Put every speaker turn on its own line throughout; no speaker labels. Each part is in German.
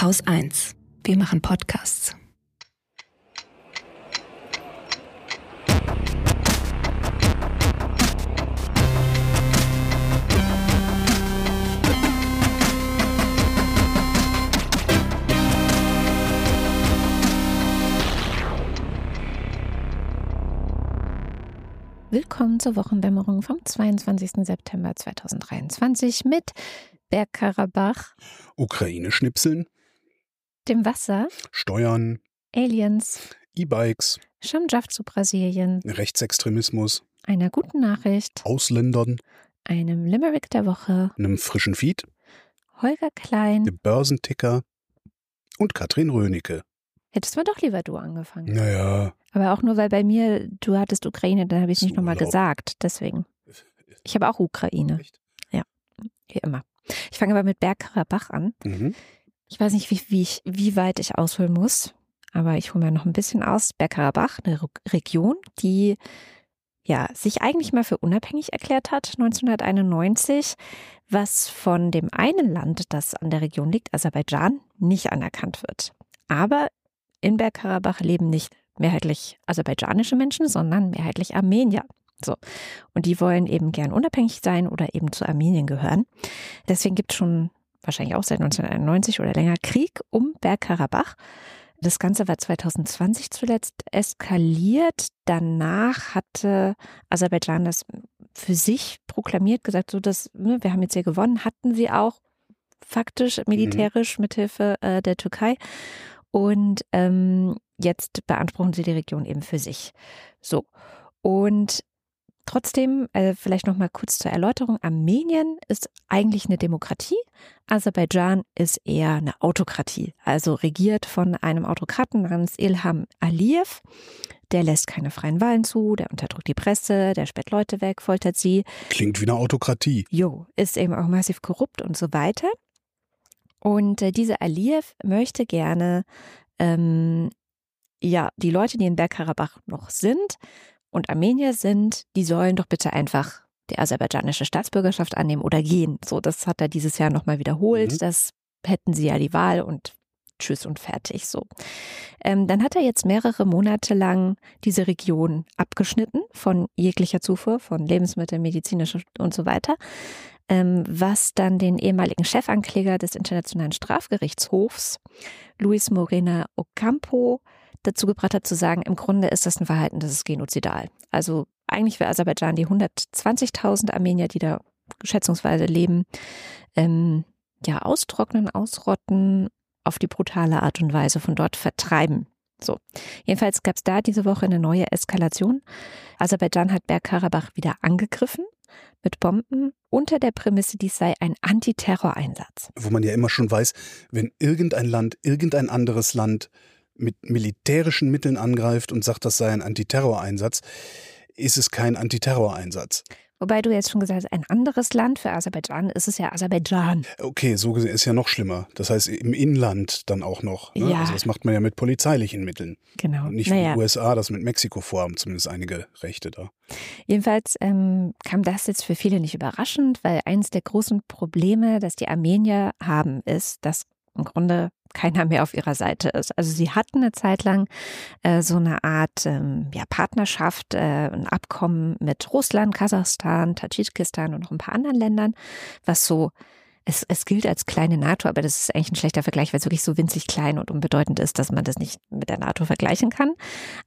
Haus 1. Wir machen Podcasts.
Willkommen zur Wochendämmerung vom 22. September 2023 mit Bergkarabach,
Ukraine-Schnipseln,
dem Wasser,
Steuern,
Aliens,
E-Bikes,
Schamjaf zu Brasilien,
Rechtsextremismus,
einer guten Nachricht,
Ausländern,
einem Limerick der Woche,
einem frischen Feed,
Holger Klein.
dem Börsenticker und Katrin Rönecke.
Hättest du doch lieber du angefangen.
Naja,
Aber auch nur, weil bei mir, du hattest Ukraine, dann habe ich es nicht nochmal gesagt. Deswegen. Ich habe auch Ukraine,
echt?
wie immer. Ich fange aber mit Bergkarabach an.
Mhm.
Ich weiß nicht, wie, wie, ich, wie weit ich ausholen muss, aber ich hole mir noch ein bisschen aus. Bergkarabach, eine Re- Region, die ja, sich eigentlich mal für unabhängig erklärt hat, 1991, was von dem einen Land, das an der Region liegt, Aserbaidschan, nicht anerkannt wird. Aber in Bergkarabach leben nicht mehrheitlich aserbaidschanische Menschen, sondern mehrheitlich Armenier. So. Und die wollen eben gern unabhängig sein oder eben zu Armenien gehören. Deswegen gibt es schon wahrscheinlich auch seit 1991 oder länger Krieg um Bergkarabach. Das Ganze war 2020 zuletzt eskaliert. Danach hatte Aserbaidschan das für sich proklamiert, gesagt, so dass ne, wir haben jetzt hier gewonnen, hatten sie auch faktisch militärisch mithilfe äh, der Türkei. Und ähm, jetzt beanspruchen sie die Region eben für sich. So. Und trotzdem, äh, vielleicht noch mal kurz zur Erläuterung. Armenien ist eigentlich eine Demokratie. Aserbaidschan ist eher eine Autokratie, also regiert von einem Autokraten namens Ilham Aliyev. Der lässt keine freien Wahlen zu, der unterdrückt die Presse, der sperrt Leute weg, foltert sie.
Klingt wie eine Autokratie.
Jo, ist eben auch massiv korrupt und so weiter. Und äh, dieser Aliyev möchte gerne, ähm, ja, die Leute, die in Bergkarabach noch sind und Armenier sind, die sollen doch bitte einfach die aserbaidschanische Staatsbürgerschaft annehmen oder gehen. So, das hat er dieses Jahr nochmal wiederholt.
Mhm.
Das hätten sie ja die Wahl und tschüss und fertig. So. Ähm, dann hat er jetzt mehrere Monate lang diese Region abgeschnitten von jeglicher Zufuhr, von Lebensmitteln, medizinischer und so weiter ähm, was dann den ehemaligen Chefankläger des Internationalen Strafgerichtshofs, Luis Morena Ocampo, dazu gebracht hat zu sagen, im Grunde ist das ein Verhalten, das ist genozidal. Also eigentlich will Aserbaidschan die 120.000 Armenier, die da schätzungsweise leben, ähm, ja, austrocknen, ausrotten, auf die brutale Art und Weise von dort vertreiben. So. Jedenfalls gab es da diese Woche eine neue Eskalation. Aserbaidschan hat Bergkarabach wieder angegriffen mit Bomben unter der Prämisse, dies sei ein Antiterroreinsatz.
Wo man ja immer schon weiß, wenn irgendein Land, irgendein anderes Land mit militärischen Mitteln angreift und sagt, das sei ein Antiterroreinsatz, ist es kein Antiterroreinsatz.
Wobei du jetzt schon gesagt hast, ein anderes Land für Aserbaidschan ist es ja Aserbaidschan.
Okay, so gesehen ist ja noch schlimmer. Das heißt im Inland dann auch noch. Ne?
Ja.
Also das macht man ja mit polizeilichen Mitteln.
Genau.
Und nicht
naja,
wie die USA das mit Mexiko vorhaben, zumindest einige Rechte da.
jedenfalls ähm, kam das jetzt für viele nicht überraschend, weil eines der großen Probleme, das die Armenier haben, ist, dass im Grunde keiner mehr auf ihrer Seite ist. Also sie hatten eine Zeit lang äh, so eine Art ähm, ja, Partnerschaft, äh, ein Abkommen mit Russland, Kasachstan, Tadschikistan und noch ein paar anderen Ländern, was so es, es gilt als kleine NATO, aber das ist eigentlich ein schlechter Vergleich, weil es wirklich so winzig klein und unbedeutend ist, dass man das nicht mit der NATO vergleichen kann.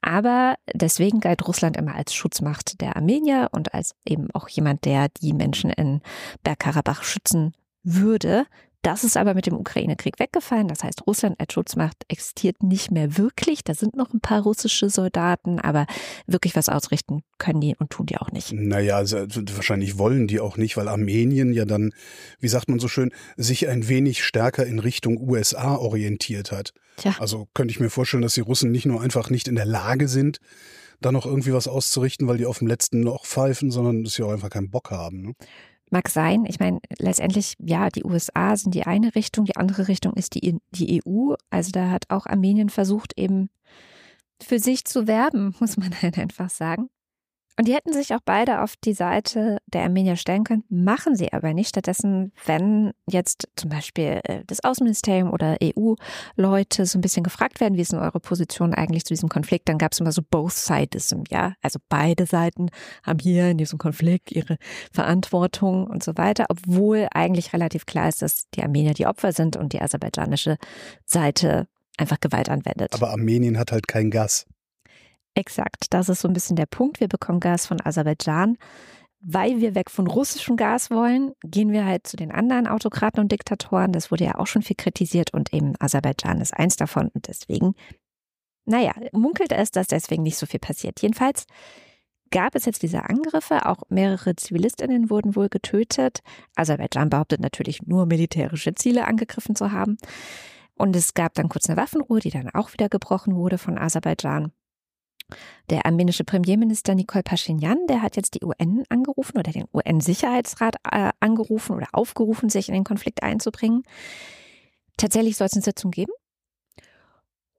Aber deswegen galt Russland immer als Schutzmacht der Armenier und als eben auch jemand, der die Menschen in Bergkarabach schützen würde. Das ist aber mit dem Ukraine-Krieg weggefallen. Das heißt, Russland als Schutzmacht existiert nicht mehr wirklich. Da sind noch ein paar russische Soldaten, aber wirklich was ausrichten können die und tun die auch nicht.
Naja, also wahrscheinlich wollen die auch nicht, weil Armenien ja dann, wie sagt man so schön, sich ein wenig stärker in Richtung USA orientiert hat.
Tja.
Also könnte ich mir vorstellen, dass die Russen nicht nur einfach nicht in der Lage sind, da noch irgendwie was auszurichten, weil die auf dem letzten Loch pfeifen, sondern dass sie auch einfach keinen Bock haben. Ne?
Mag sein. Ich meine, letztendlich, ja, die USA sind die eine Richtung, die andere Richtung ist die, die EU. Also da hat auch Armenien versucht, eben für sich zu werben, muss man halt einfach sagen. Und die hätten sich auch beide auf die Seite der Armenier stellen können, machen sie aber nicht. Stattdessen, wenn jetzt zum Beispiel äh, das Außenministerium oder EU-Leute so ein bisschen gefragt werden, wie ist denn eure Position eigentlich zu diesem Konflikt, dann gab es immer so both sidism, ja. Also beide Seiten haben hier in diesem Konflikt ihre Verantwortung und so weiter, obwohl eigentlich relativ klar ist, dass die Armenier die Opfer sind und die aserbaidschanische Seite einfach Gewalt anwendet.
Aber Armenien hat halt kein Gas.
Exakt, das ist so ein bisschen der Punkt. Wir bekommen Gas von Aserbaidschan. Weil wir weg von russischem Gas wollen, gehen wir halt zu den anderen Autokraten und Diktatoren. Das wurde ja auch schon viel kritisiert und eben Aserbaidschan ist eins davon. Und deswegen, naja, munkelt es, dass deswegen nicht so viel passiert. Jedenfalls gab es jetzt diese Angriffe. Auch mehrere Zivilistinnen wurden wohl getötet. Aserbaidschan behauptet natürlich nur militärische Ziele angegriffen zu haben. Und es gab dann kurz eine Waffenruhe, die dann auch wieder gebrochen wurde von Aserbaidschan. Der armenische Premierminister Nikol Pashinyan, der hat jetzt die UN angerufen oder den UN-Sicherheitsrat äh, angerufen oder aufgerufen, sich in den Konflikt einzubringen. Tatsächlich soll es eine Sitzung geben.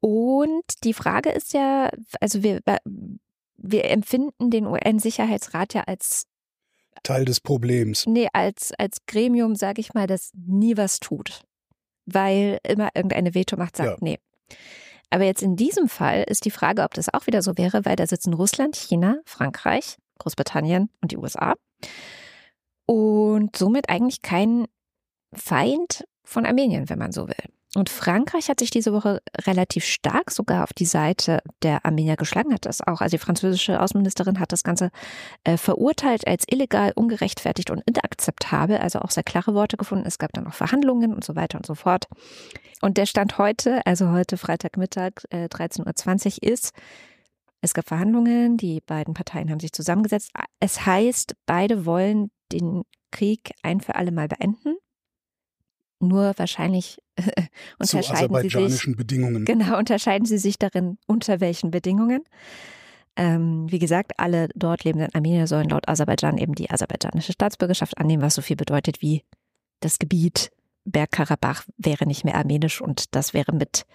Und die Frage ist ja, also wir, wir empfinden den UN-Sicherheitsrat ja als
Teil des Problems.
Nee, als, als Gremium, sage ich mal, das nie was tut. Weil immer irgendeine Vetomacht sagt, ja. nee. Aber jetzt in diesem Fall ist die Frage, ob das auch wieder so wäre, weil da sitzen Russland, China, Frankreich, Großbritannien und die USA. Und somit eigentlich kein Feind von Armenien, wenn man so will. Und Frankreich hat sich diese Woche relativ stark sogar auf die Seite der Armenier geschlagen, hat das auch. Also die französische Außenministerin hat das Ganze äh, verurteilt als illegal, ungerechtfertigt und inakzeptabel, also auch sehr klare Worte gefunden. Es gab dann auch Verhandlungen und so weiter und so fort. Und der Stand heute, also heute Freitagmittag, äh, 13.20 Uhr ist, es gab Verhandlungen, die beiden Parteien haben sich zusammengesetzt. Es heißt, beide wollen den Krieg ein für alle Mal beenden. Nur wahrscheinlich äh, unterscheiden sie sich.
Bedingungen.
Genau, unterscheiden sie sich darin, unter welchen Bedingungen. Ähm, wie gesagt, alle dort lebenden Armenier sollen laut Aserbaidschan eben die aserbaidschanische Staatsbürgerschaft annehmen, was so viel bedeutet wie das Gebiet Bergkarabach wäre nicht mehr armenisch und das wäre mit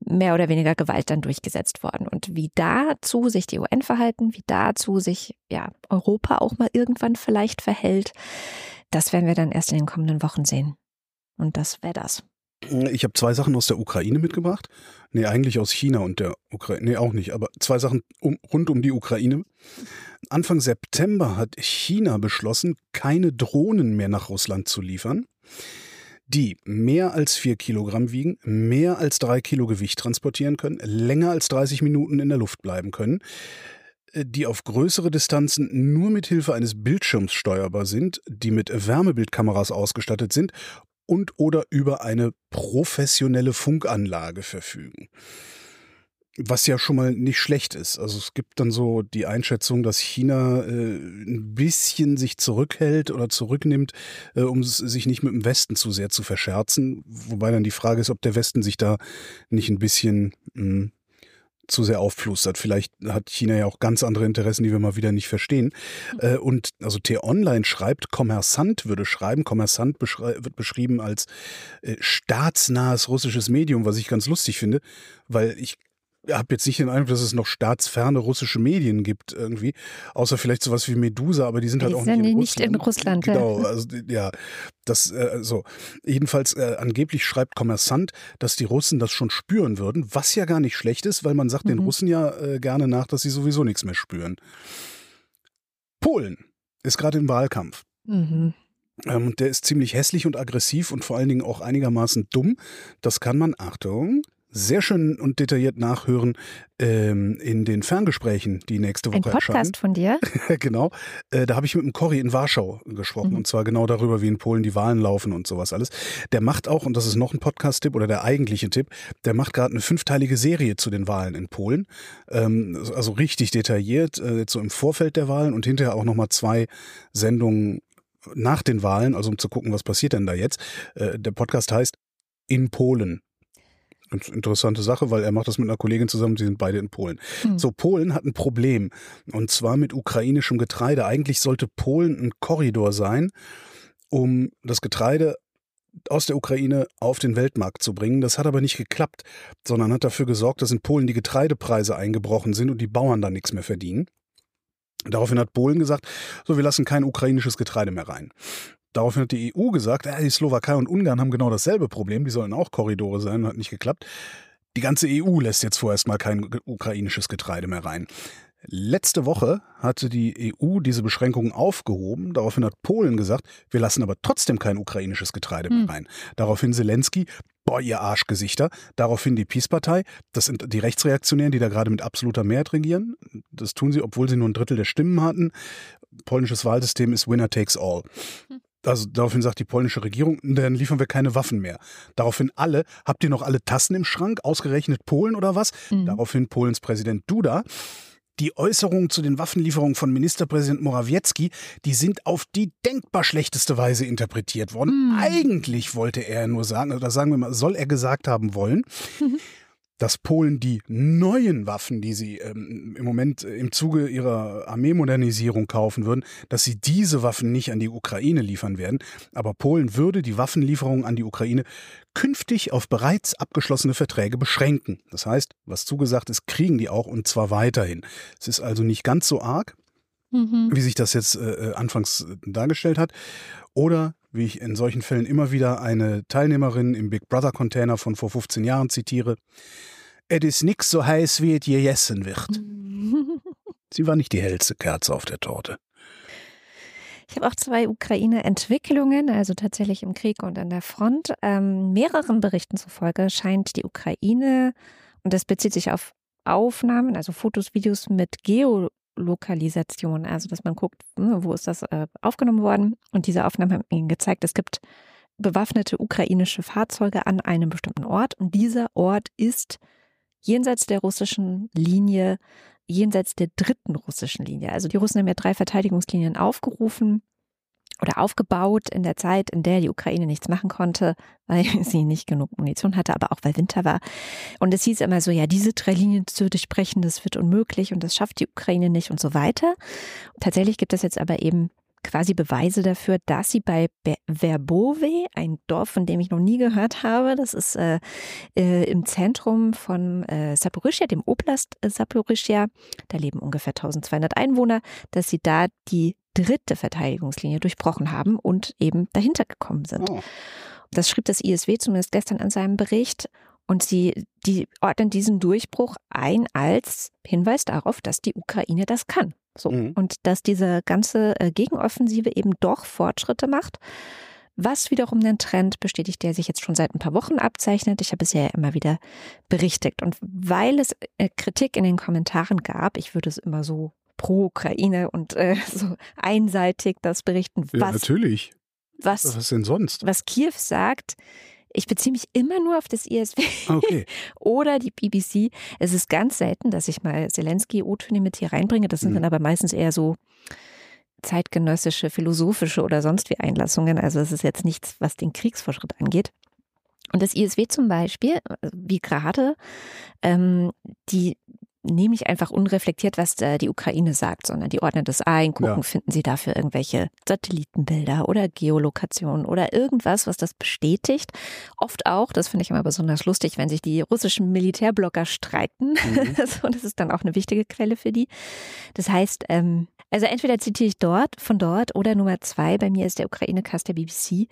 mehr oder weniger Gewalt dann durchgesetzt worden. Und wie dazu sich die UN verhalten, wie dazu sich ja Europa auch mal irgendwann vielleicht verhält, das werden wir dann erst in den kommenden Wochen sehen. Und das wäre das.
Ich habe zwei Sachen aus der Ukraine mitgebracht. Nee, eigentlich aus China und der Ukraine. Nee, auch nicht, aber zwei Sachen um, rund um die Ukraine. Anfang September hat China beschlossen, keine Drohnen mehr nach Russland zu liefern die mehr als vier Kilogramm wiegen, mehr als drei Kilo Gewicht transportieren können, länger als 30 Minuten in der Luft bleiben können, äh, die auf größere Distanzen nur mit Hilfe eines Bildschirms steuerbar sind, die mit Wärmebildkameras ausgestattet sind und oder über eine professionelle Funkanlage verfügen. Was ja schon mal nicht schlecht ist. Also es gibt dann so die Einschätzung, dass China äh, ein bisschen sich zurückhält oder zurücknimmt, äh, um sich nicht mit dem Westen zu sehr zu verscherzen. Wobei dann die Frage ist, ob der Westen sich da nicht ein bisschen mh, hm, zu sehr aufflustert. Vielleicht hat China ja auch ganz andere Interessen, die wir mal wieder nicht verstehen. Äh, und also T-Online schreibt, Kommersant würde schreiben, Kommersant wird beschrieben als äh, staatsnahes russisches Medium, was ich ganz lustig finde, weil ich habe jetzt nicht den Eindruck, dass es noch staatsferne russische Medien gibt irgendwie, außer vielleicht sowas wie Medusa, aber die sind halt die auch
sind
nicht,
in, nicht Russland.
in Russland. Genau, also ja, das äh, so. Jedenfalls äh, angeblich schreibt Kommersant, dass die Russen das schon spüren würden, was ja gar nicht schlecht ist, weil man sagt mhm. den Russen ja äh, gerne nach, dass sie sowieso nichts mehr spüren. Polen ist gerade im Wahlkampf. Mhm. Ähm, der ist ziemlich hässlich und aggressiv und vor allen Dingen auch einigermaßen dumm. Das kann man, Achtung, sehr schön und detailliert nachhören ähm, in den Ferngesprächen, die nächste Woche
Ein Podcast
erscheinen.
von dir?
genau. Äh, da habe ich mit dem Cory in Warschau gesprochen mhm. und zwar genau darüber, wie in Polen die Wahlen laufen und sowas alles. Der macht auch, und das ist noch ein Podcast-Tipp oder der eigentliche Tipp, der macht gerade eine fünfteilige Serie zu den Wahlen in Polen. Ähm, also richtig detailliert, äh, so im Vorfeld der Wahlen und hinterher auch nochmal zwei Sendungen nach den Wahlen, also um zu gucken, was passiert denn da jetzt. Äh, der Podcast heißt In Polen interessante Sache, weil er macht das mit einer Kollegin zusammen, die sind beide in Polen. Mhm. So, Polen hat ein Problem. Und zwar mit ukrainischem Getreide. Eigentlich sollte Polen ein Korridor sein, um das Getreide aus der Ukraine auf den Weltmarkt zu bringen. Das hat aber nicht geklappt, sondern hat dafür gesorgt, dass in Polen die Getreidepreise eingebrochen sind und die Bauern da nichts mehr verdienen. Daraufhin hat Polen gesagt, so, wir lassen kein ukrainisches Getreide mehr rein. Daraufhin hat die EU gesagt, ja, die Slowakei und Ungarn haben genau dasselbe Problem, die sollen auch Korridore sein, hat nicht geklappt. Die ganze EU lässt jetzt vorerst mal kein ukrainisches Getreide mehr rein. Letzte Woche hatte die EU diese Beschränkungen aufgehoben. Daraufhin hat Polen gesagt, wir lassen aber trotzdem kein ukrainisches Getreide mehr rein. Daraufhin Zelensky, boah, ihr Arschgesichter. Daraufhin die Peace-Partei, das sind die Rechtsreaktionären, die da gerade mit absoluter Mehrheit regieren. Das tun sie, obwohl sie nur ein Drittel der Stimmen hatten. Polnisches Wahlsystem ist Winner takes all. Also daraufhin sagt die polnische Regierung, dann liefern wir keine Waffen mehr. Daraufhin alle, habt ihr noch alle Tassen im Schrank, ausgerechnet Polen oder was?
Mhm.
Daraufhin Polens Präsident Duda. Die Äußerungen zu den Waffenlieferungen von Ministerpräsident Morawiecki, die sind auf die denkbar schlechteste Weise interpretiert worden.
Mhm.
Eigentlich wollte er nur sagen, oder sagen wir mal, soll er gesagt haben wollen, dass Polen die neuen Waffen, die sie ähm, im Moment äh, im Zuge ihrer Armeemodernisierung kaufen würden, dass sie diese Waffen nicht an die Ukraine liefern werden. Aber Polen würde die Waffenlieferungen an die Ukraine künftig auf bereits abgeschlossene Verträge beschränken. Das heißt, was zugesagt ist, kriegen die auch und zwar weiterhin. Es ist also nicht ganz so arg,
Mhm.
wie sich das jetzt äh, anfangs äh, dargestellt hat. Oder wie ich in solchen Fällen immer wieder eine Teilnehmerin im Big Brother Container von vor 15 Jahren zitiere. Es ist nix so heiß, wie es gegessen wird. Sie war nicht die hellste Kerze auf der Torte.
Ich habe auch zwei Ukraine-Entwicklungen, also tatsächlich im Krieg und an der Front. Ähm, mehreren Berichten zufolge scheint die Ukraine, und das bezieht sich auf Aufnahmen, also Fotos, Videos mit Geolokalisation, also dass man guckt, hm, wo ist das äh, aufgenommen worden. Und diese Aufnahmen haben ihnen gezeigt, es gibt bewaffnete ukrainische Fahrzeuge an einem bestimmten Ort und dieser Ort ist jenseits der russischen Linie jenseits der dritten russischen Linie. Also die Russen haben ja drei Verteidigungslinien aufgerufen oder aufgebaut in der Zeit, in der die Ukraine nichts machen konnte, weil sie nicht genug Munition hatte, aber auch weil Winter war. Und es hieß immer so, ja, diese drei Linien zu durchbrechen, das wird unmöglich und das schafft die Ukraine nicht und so weiter. Tatsächlich gibt es jetzt aber eben quasi Beweise dafür, dass sie bei Be- Verbove, ein Dorf, von dem ich noch nie gehört habe, das ist äh, äh, im Zentrum von äh, Saporischia, dem Oblast äh, Saporischia, da leben ungefähr 1200 Einwohner, dass sie da die dritte Verteidigungslinie durchbrochen haben und eben dahinter gekommen sind.
Oh.
Das schrieb das ISW zumindest gestern in seinem Bericht. Und sie die ordnen diesen Durchbruch ein als Hinweis darauf, dass die Ukraine das kann. So.
Mhm.
Und dass diese ganze äh, Gegenoffensive eben doch Fortschritte macht. Was wiederum den Trend bestätigt, der sich jetzt schon seit ein paar Wochen abzeichnet. Ich habe es ja immer wieder berichtigt. Und weil es äh, Kritik in den Kommentaren gab, ich würde es immer so pro Ukraine und äh, so einseitig das berichten,
Ja,
was,
natürlich.
was
Was denn sonst?
was Kiew sagt, ich beziehe mich immer nur auf das ISW
Okay.
oder die BBC. Es ist ganz selten, dass ich mal Zelensky-O-Töne mit hier reinbringe. Das sind
Mhm.
dann aber meistens eher so zeitgenössische, philosophische oder sonst wie Einlassungen. Also es ist jetzt nichts, was den Kriegsfortschritt angeht. Und das ISW zum Beispiel, äh, wie gerade, ähm, die nehmen nicht einfach unreflektiert, was äh, die Ukraine sagt, sondern die ordnen das ein, gucken,
Ja.
finden sie dafür irgendwelche Satellitenbilder oder Geolokationen oder irgendwas, was das bestätigt. Oft auch, das finde ich immer besonders lustig, wenn sich die russischen Militärblogger streiten.
Mhm.
so, das ist dann auch eine wichtige Quelle für die. Das heißt, ähm, also entweder zitiere ich dort, von dort oder Nummer zwei, bei mir ist der Ukraine-Cast der BBC.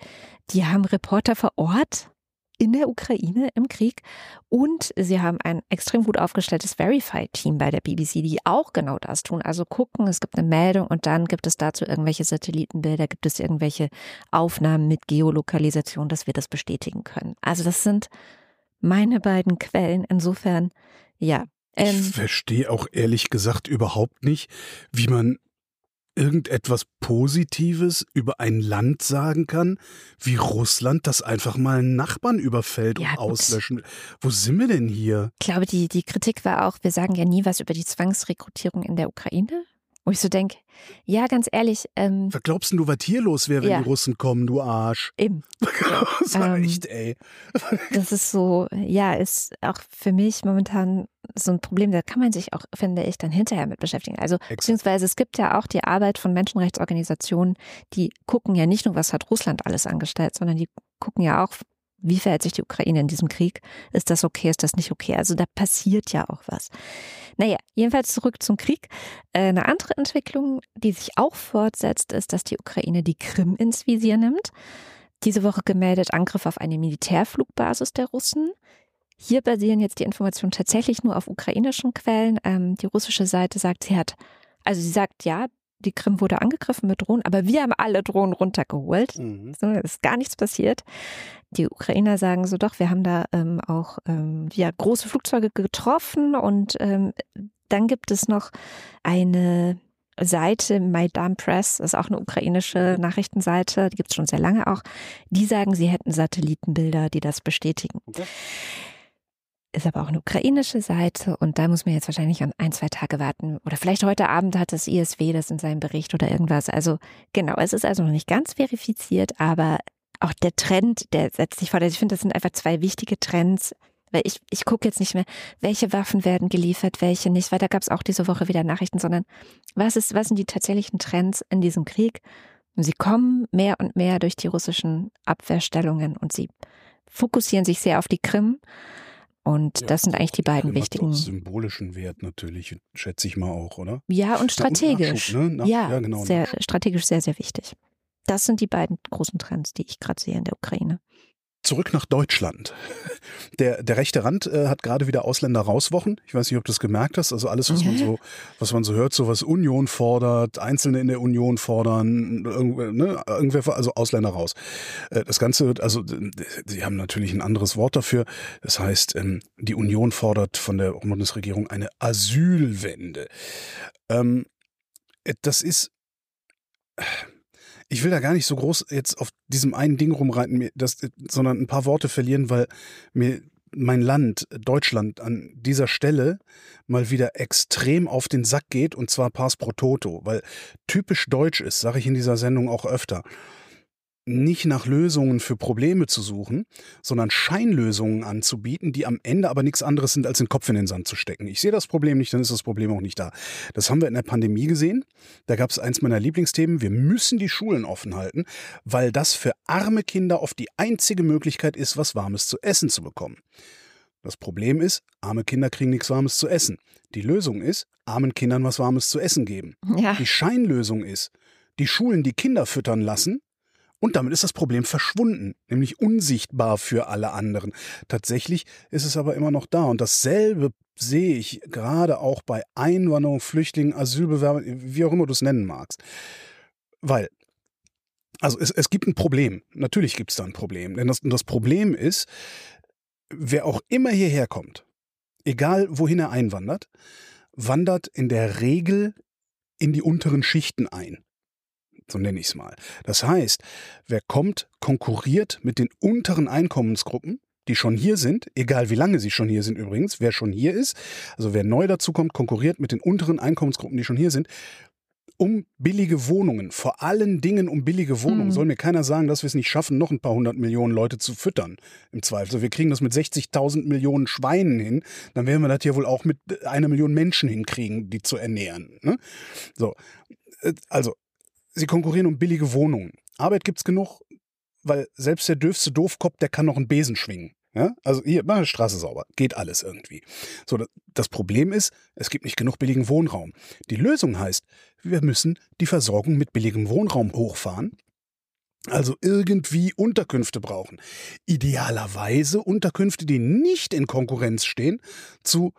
Die haben Reporter vor Ort in der Ukraine im Krieg und sie haben ein extrem gut aufgestelltes Verified-Team bei der BBC, die auch genau das tun. Also gucken, es gibt eine Meldung und dann gibt es dazu irgendwelche Satellitenbilder, gibt es irgendwelche Aufnahmen mit Geolokalisation, dass wir das bestätigen können. Also das sind meine beiden Quellen. Insofern, ja.
Ich
Ähm,
verstehe auch ehrlich gesagt überhaupt nicht, wie man irgendetwas Positives über ein Land sagen kann, wie Russland, das einfach mal einen Nachbarn überfällt
Ja,
und auslöschen. Wo sind wir denn hier?
Ich glaube, die, die Kritik war auch, wir sagen ja nie was über die Zwangsrekrutierung in der Ukraine. Wo ich so denke, ja, ganz ehrlich, ähm,
Was glaubst denn du, was hier los wäre, wenn
Ja.
die Russen kommen, du Arsch?
eben,
das war
Ähm,
echt, ey.
das ist so, ja, ist auch für mich momentan so ein Problem, da kann man sich auch, finde ich, dann hinterher mit beschäftigen. Also,
Exakt.
beziehungsweise es gibt ja auch die Arbeit von Menschenrechtsorganisationen, die gucken ja nicht nur, was hat Russland alles angestellt, sondern die gucken ja auch, wie verhält sich die Ukraine in diesem Krieg? Ist das okay? Ist das nicht okay? Also da passiert ja auch was. Naja, jedenfalls zurück zum Krieg. Äh, eine andere Entwicklung, die sich auch fortsetzt, ist, dass die Ukraine die Krim ins Visier nimmt. Diese Woche gemeldet Angriff auf eine Militärflugbasis der Russen. Hier basieren jetzt die Informationen tatsächlich nur auf ukrainischen Quellen. Ähm, die russische Seite sagt, sie hat, also sie sagt, ja, die Krim wurde angegriffen mit Drohnen, aber wir haben alle Drohnen runtergeholt. Mhm. So, ist gar nichts passiert. Die Ukrainer sagen so, doch, wir haben da ähm, auch ähm, ja, große Flugzeuge getroffen und ähm, dann gibt es noch eine Seite, Maidan Press, das ist auch eine ukrainische Nachrichtenseite, die gibt es schon sehr lange auch, die sagen, sie hätten Satellitenbilder, die das bestätigen. Okay ist aber auch eine ukrainische Seite und da muss man jetzt wahrscheinlich an ein, zwei Tage warten. Oder vielleicht heute Abend hat das ISW das in seinem Bericht oder irgendwas. Also genau, es ist also noch nicht ganz verifiziert, aber auch der Trend, der setzt sich vor. Also ich finde, das sind einfach zwei wichtige Trends. Weil ich, ich gucke jetzt nicht mehr, welche Waffen werden geliefert, welche nicht, weil da gab es auch diese Woche wieder Nachrichten, sondern was ist, was sind die tatsächlichen Trends in diesem Krieg? Und sie kommen mehr und mehr durch die russischen Abwehrstellungen und sie fokussieren sich sehr auf die Krim. Und ja, das sind eigentlich die beiden wichtigen.
Symbolischen Wert natürlich, schätze ich mal auch, oder?
Ja, und strategisch.
Ne? Nach,
ja, ja, genau. Sehr, strategisch sehr, sehr wichtig. Das sind die beiden großen Trends, die ich gerade sehe in der Ukraine.
Zurück nach Deutschland. Der, der rechte Rand äh, hat gerade wieder Ausländer rauswochen. Ich weiß nicht, ob du das gemerkt hast. Also alles, was man so, was man so hört, so was Union fordert, Einzelne in der Union fordern, irgendwer, ne, irgendwer, also Ausländer raus. Äh, das Ganze wird, also sie haben natürlich ein anderes Wort dafür. Das heißt, ähm, die Union fordert von der Bundesregierung eine Asylwende. Ähm, äh, das ist ich will da gar nicht so groß jetzt auf diesem einen Ding rumreiten, das, sondern ein paar Worte verlieren, weil mir mein Land, Deutschland, an dieser Stelle mal wieder extrem auf den Sack geht und zwar pars pro toto, weil typisch deutsch ist, sage ich in dieser Sendung auch öfter nicht nach Lösungen für Probleme zu suchen, sondern Scheinlösungen anzubieten, die am Ende aber nichts anderes sind, als den Kopf in den Sand zu stecken. Ich sehe das Problem nicht, dann ist das Problem auch nicht da. Das haben wir in der Pandemie gesehen. Da gab es eins meiner Lieblingsthemen. Wir müssen die Schulen offen halten, weil das für arme Kinder oft die einzige Möglichkeit ist, was Warmes zu essen zu bekommen. Das Problem ist, arme Kinder kriegen nichts Warmes zu essen. Die Lösung ist, armen Kindern was Warmes zu essen geben. Ja. Die Scheinlösung ist, die Schulen die Kinder füttern lassen und damit ist das Problem verschwunden, nämlich unsichtbar für alle anderen. Tatsächlich ist es aber immer noch da. Und dasselbe sehe ich gerade auch bei Einwanderung, Flüchtlingen, Asylbewerbern, wie auch immer du es nennen magst. Weil, also es, es gibt ein Problem. Natürlich gibt es da ein Problem. Denn das, das Problem ist, wer auch immer hierher kommt, egal wohin er einwandert, wandert in der Regel in die unteren Schichten ein. So nenne ich es mal. Das heißt, wer kommt, konkurriert mit den unteren Einkommensgruppen, die schon hier sind, egal wie lange sie schon hier sind übrigens, wer schon hier ist, also wer neu dazu kommt, konkurriert mit den unteren Einkommensgruppen, die schon hier sind, um billige Wohnungen, vor allen Dingen um billige Wohnungen. Mhm. Soll mir keiner sagen, dass wir es nicht schaffen, noch ein paar hundert Millionen Leute zu füttern, im Zweifel. Also wir kriegen das mit 60.000 Millionen Schweinen hin, dann werden wir das ja wohl auch mit einer Million Menschen hinkriegen, die zu ernähren. Ne? So, äh, also sie konkurrieren um billige Wohnungen. Arbeit gibt's genug, weil selbst der dürfste Doofkopf, der kann noch einen Besen schwingen. Ja? Also hier, mach die Straße sauber. Geht alles irgendwie. So, das Problem ist, es gibt nicht genug billigen Wohnraum. Die Lösung heißt, wir müssen die Versorgung mit billigem Wohnraum hochfahren. Also irgendwie Unterkünfte brauchen. Idealerweise Unterkünfte, die nicht in Konkurrenz stehen zu,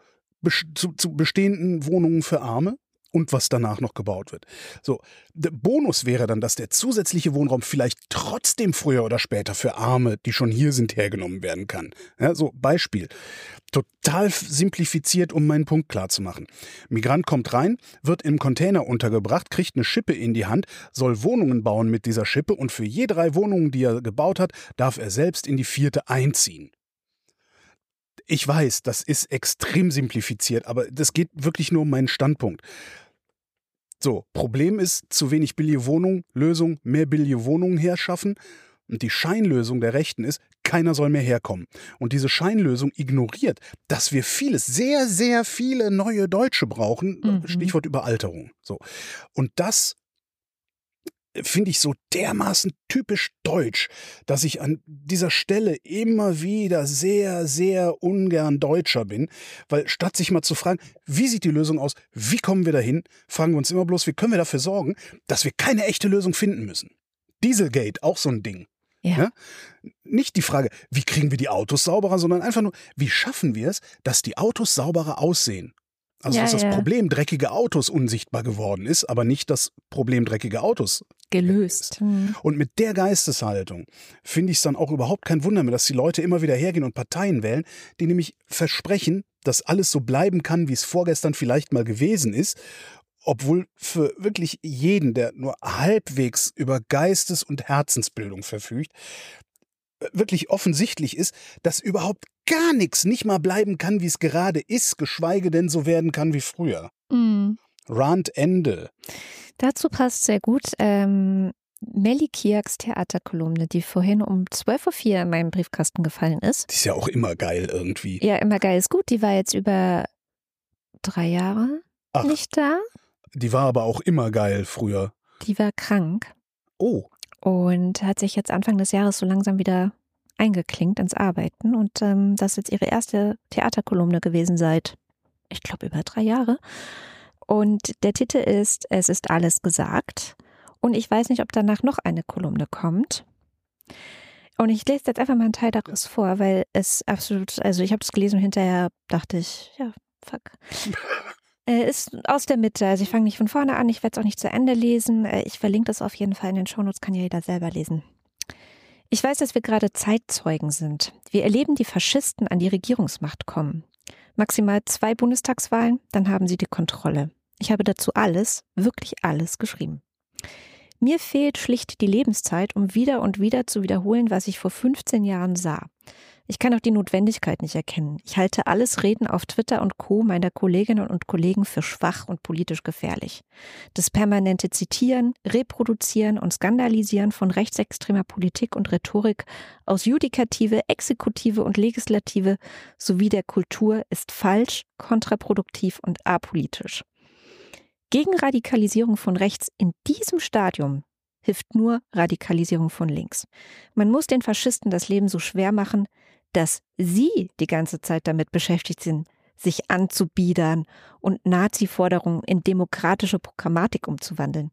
zu, zu bestehenden Wohnungen für Arme, und was danach noch gebaut wird. So, der Bonus wäre dann, dass der zusätzliche Wohnraum vielleicht trotzdem früher oder später für Arme, die schon hier sind, hergenommen werden kann. Ja, so Beispiel. Total simplifiziert, um meinen Punkt klar zu machen. Migrant kommt rein, wird im Container untergebracht, kriegt eine Schippe in die Hand, soll Wohnungen bauen mit dieser Schippe und für je drei Wohnungen, die er gebaut hat, darf er selbst in die vierte einziehen. Ich weiß, das ist extrem simplifiziert, aber das geht wirklich nur um meinen Standpunkt. So, Problem ist, zu wenig billige Wohnungen, Lösung, mehr billige Wohnungen herschaffen. Und die Scheinlösung der Rechten ist, keiner soll mehr herkommen. Und diese Scheinlösung ignoriert, dass wir vieles, sehr, sehr viele neue Deutsche brauchen. Mhm. Stichwort Überalterung. So. Und das finde ich so dermaßen typisch deutsch, dass ich an dieser Stelle immer wieder sehr, sehr ungern Deutscher bin, weil statt sich mal zu fragen, wie sieht die Lösung aus, wie kommen wir dahin, fragen wir uns immer bloß, wie können wir dafür sorgen, dass wir keine echte Lösung finden müssen. Dieselgate, auch so ein Ding.
Ja.
Ja? Nicht die Frage, wie kriegen wir die Autos sauberer, sondern einfach nur, wie schaffen wir es, dass die Autos sauberer aussehen? Also,
Ja,
dass das
ja.
Problem dreckige Autos unsichtbar geworden ist, aber nicht das Problem dreckige Autos.
Gelöst. Hm.
Und mit der Geisteshaltung finde ich es dann auch überhaupt kein Wunder mehr, dass die Leute immer wieder hergehen und Parteien wählen, die nämlich versprechen, dass alles so bleiben kann, wie es vorgestern vielleicht mal gewesen ist, obwohl für wirklich jeden, der nur halbwegs über Geistes- und Herzensbildung verfügt, wirklich offensichtlich ist, dass überhaupt gar nichts nicht mal bleiben kann, wie es gerade ist, geschweige denn so werden kann wie früher.
Hm.
Rand Ende.
Dazu passt sehr gut ähm, Melly Kiaks Theaterkolumne, die vorhin um 12.04 Uhr in meinem Briefkasten gefallen ist.
Die ist ja auch immer geil irgendwie.
Ja, immer geil ist gut. Die war jetzt über drei Jahre
Ach.
nicht da.
Die war aber auch immer geil früher.
Die war krank
Oh,
und hat sich jetzt Anfang des Jahres so langsam wieder eingeklinkt ins Arbeiten. Und ähm, das ist jetzt ihre erste Theaterkolumne gewesen seit, ich glaube, über drei Jahre. Und der Titel ist Es ist alles gesagt. Und ich weiß nicht, ob danach noch eine Kolumne kommt. Und ich lese jetzt einfach mal einen Teil daraus vor, weil es absolut, also ich habe es gelesen und hinterher dachte ich, ja, fuck. Äh, ist aus der Mitte, also ich fange nicht von vorne an, ich werde es auch nicht zu Ende lesen. Äh, Ich verlinke das auf jeden Fall in den Shownotes, kann ja jeder selber lesen. Ich weiß, dass wir gerade Zeitzeugen sind. Wir erleben die Faschisten an die Regierungsmacht kommen. Maximal zwei Bundestagswahlen, dann haben sie die Kontrolle. Ich habe dazu alles, wirklich alles geschrieben. Mir fehlt schlicht die Lebenszeit, um wieder und wieder zu wiederholen, was ich vor 15 Jahren sah. Ich kann auch die Notwendigkeit nicht erkennen. Ich halte alles Reden auf Twitter und Co. meiner Kolleginnen und Kollegen für schwach und politisch gefährlich. Das permanente Zitieren, Reproduzieren und Skandalisieren von rechtsextremer Politik und Rhetorik aus Judikative, Exekutive und Legislative sowie der Kultur ist falsch, kontraproduktiv und apolitisch. Gegen Radikalisierung von rechts in diesem Stadium hilft nur Radikalisierung von links. Man muss den Faschisten das Leben so schwer machen, dass sie die ganze Zeit damit beschäftigt sind, sich anzubiedern und Nazi-Forderungen in demokratische Programmatik umzuwandeln.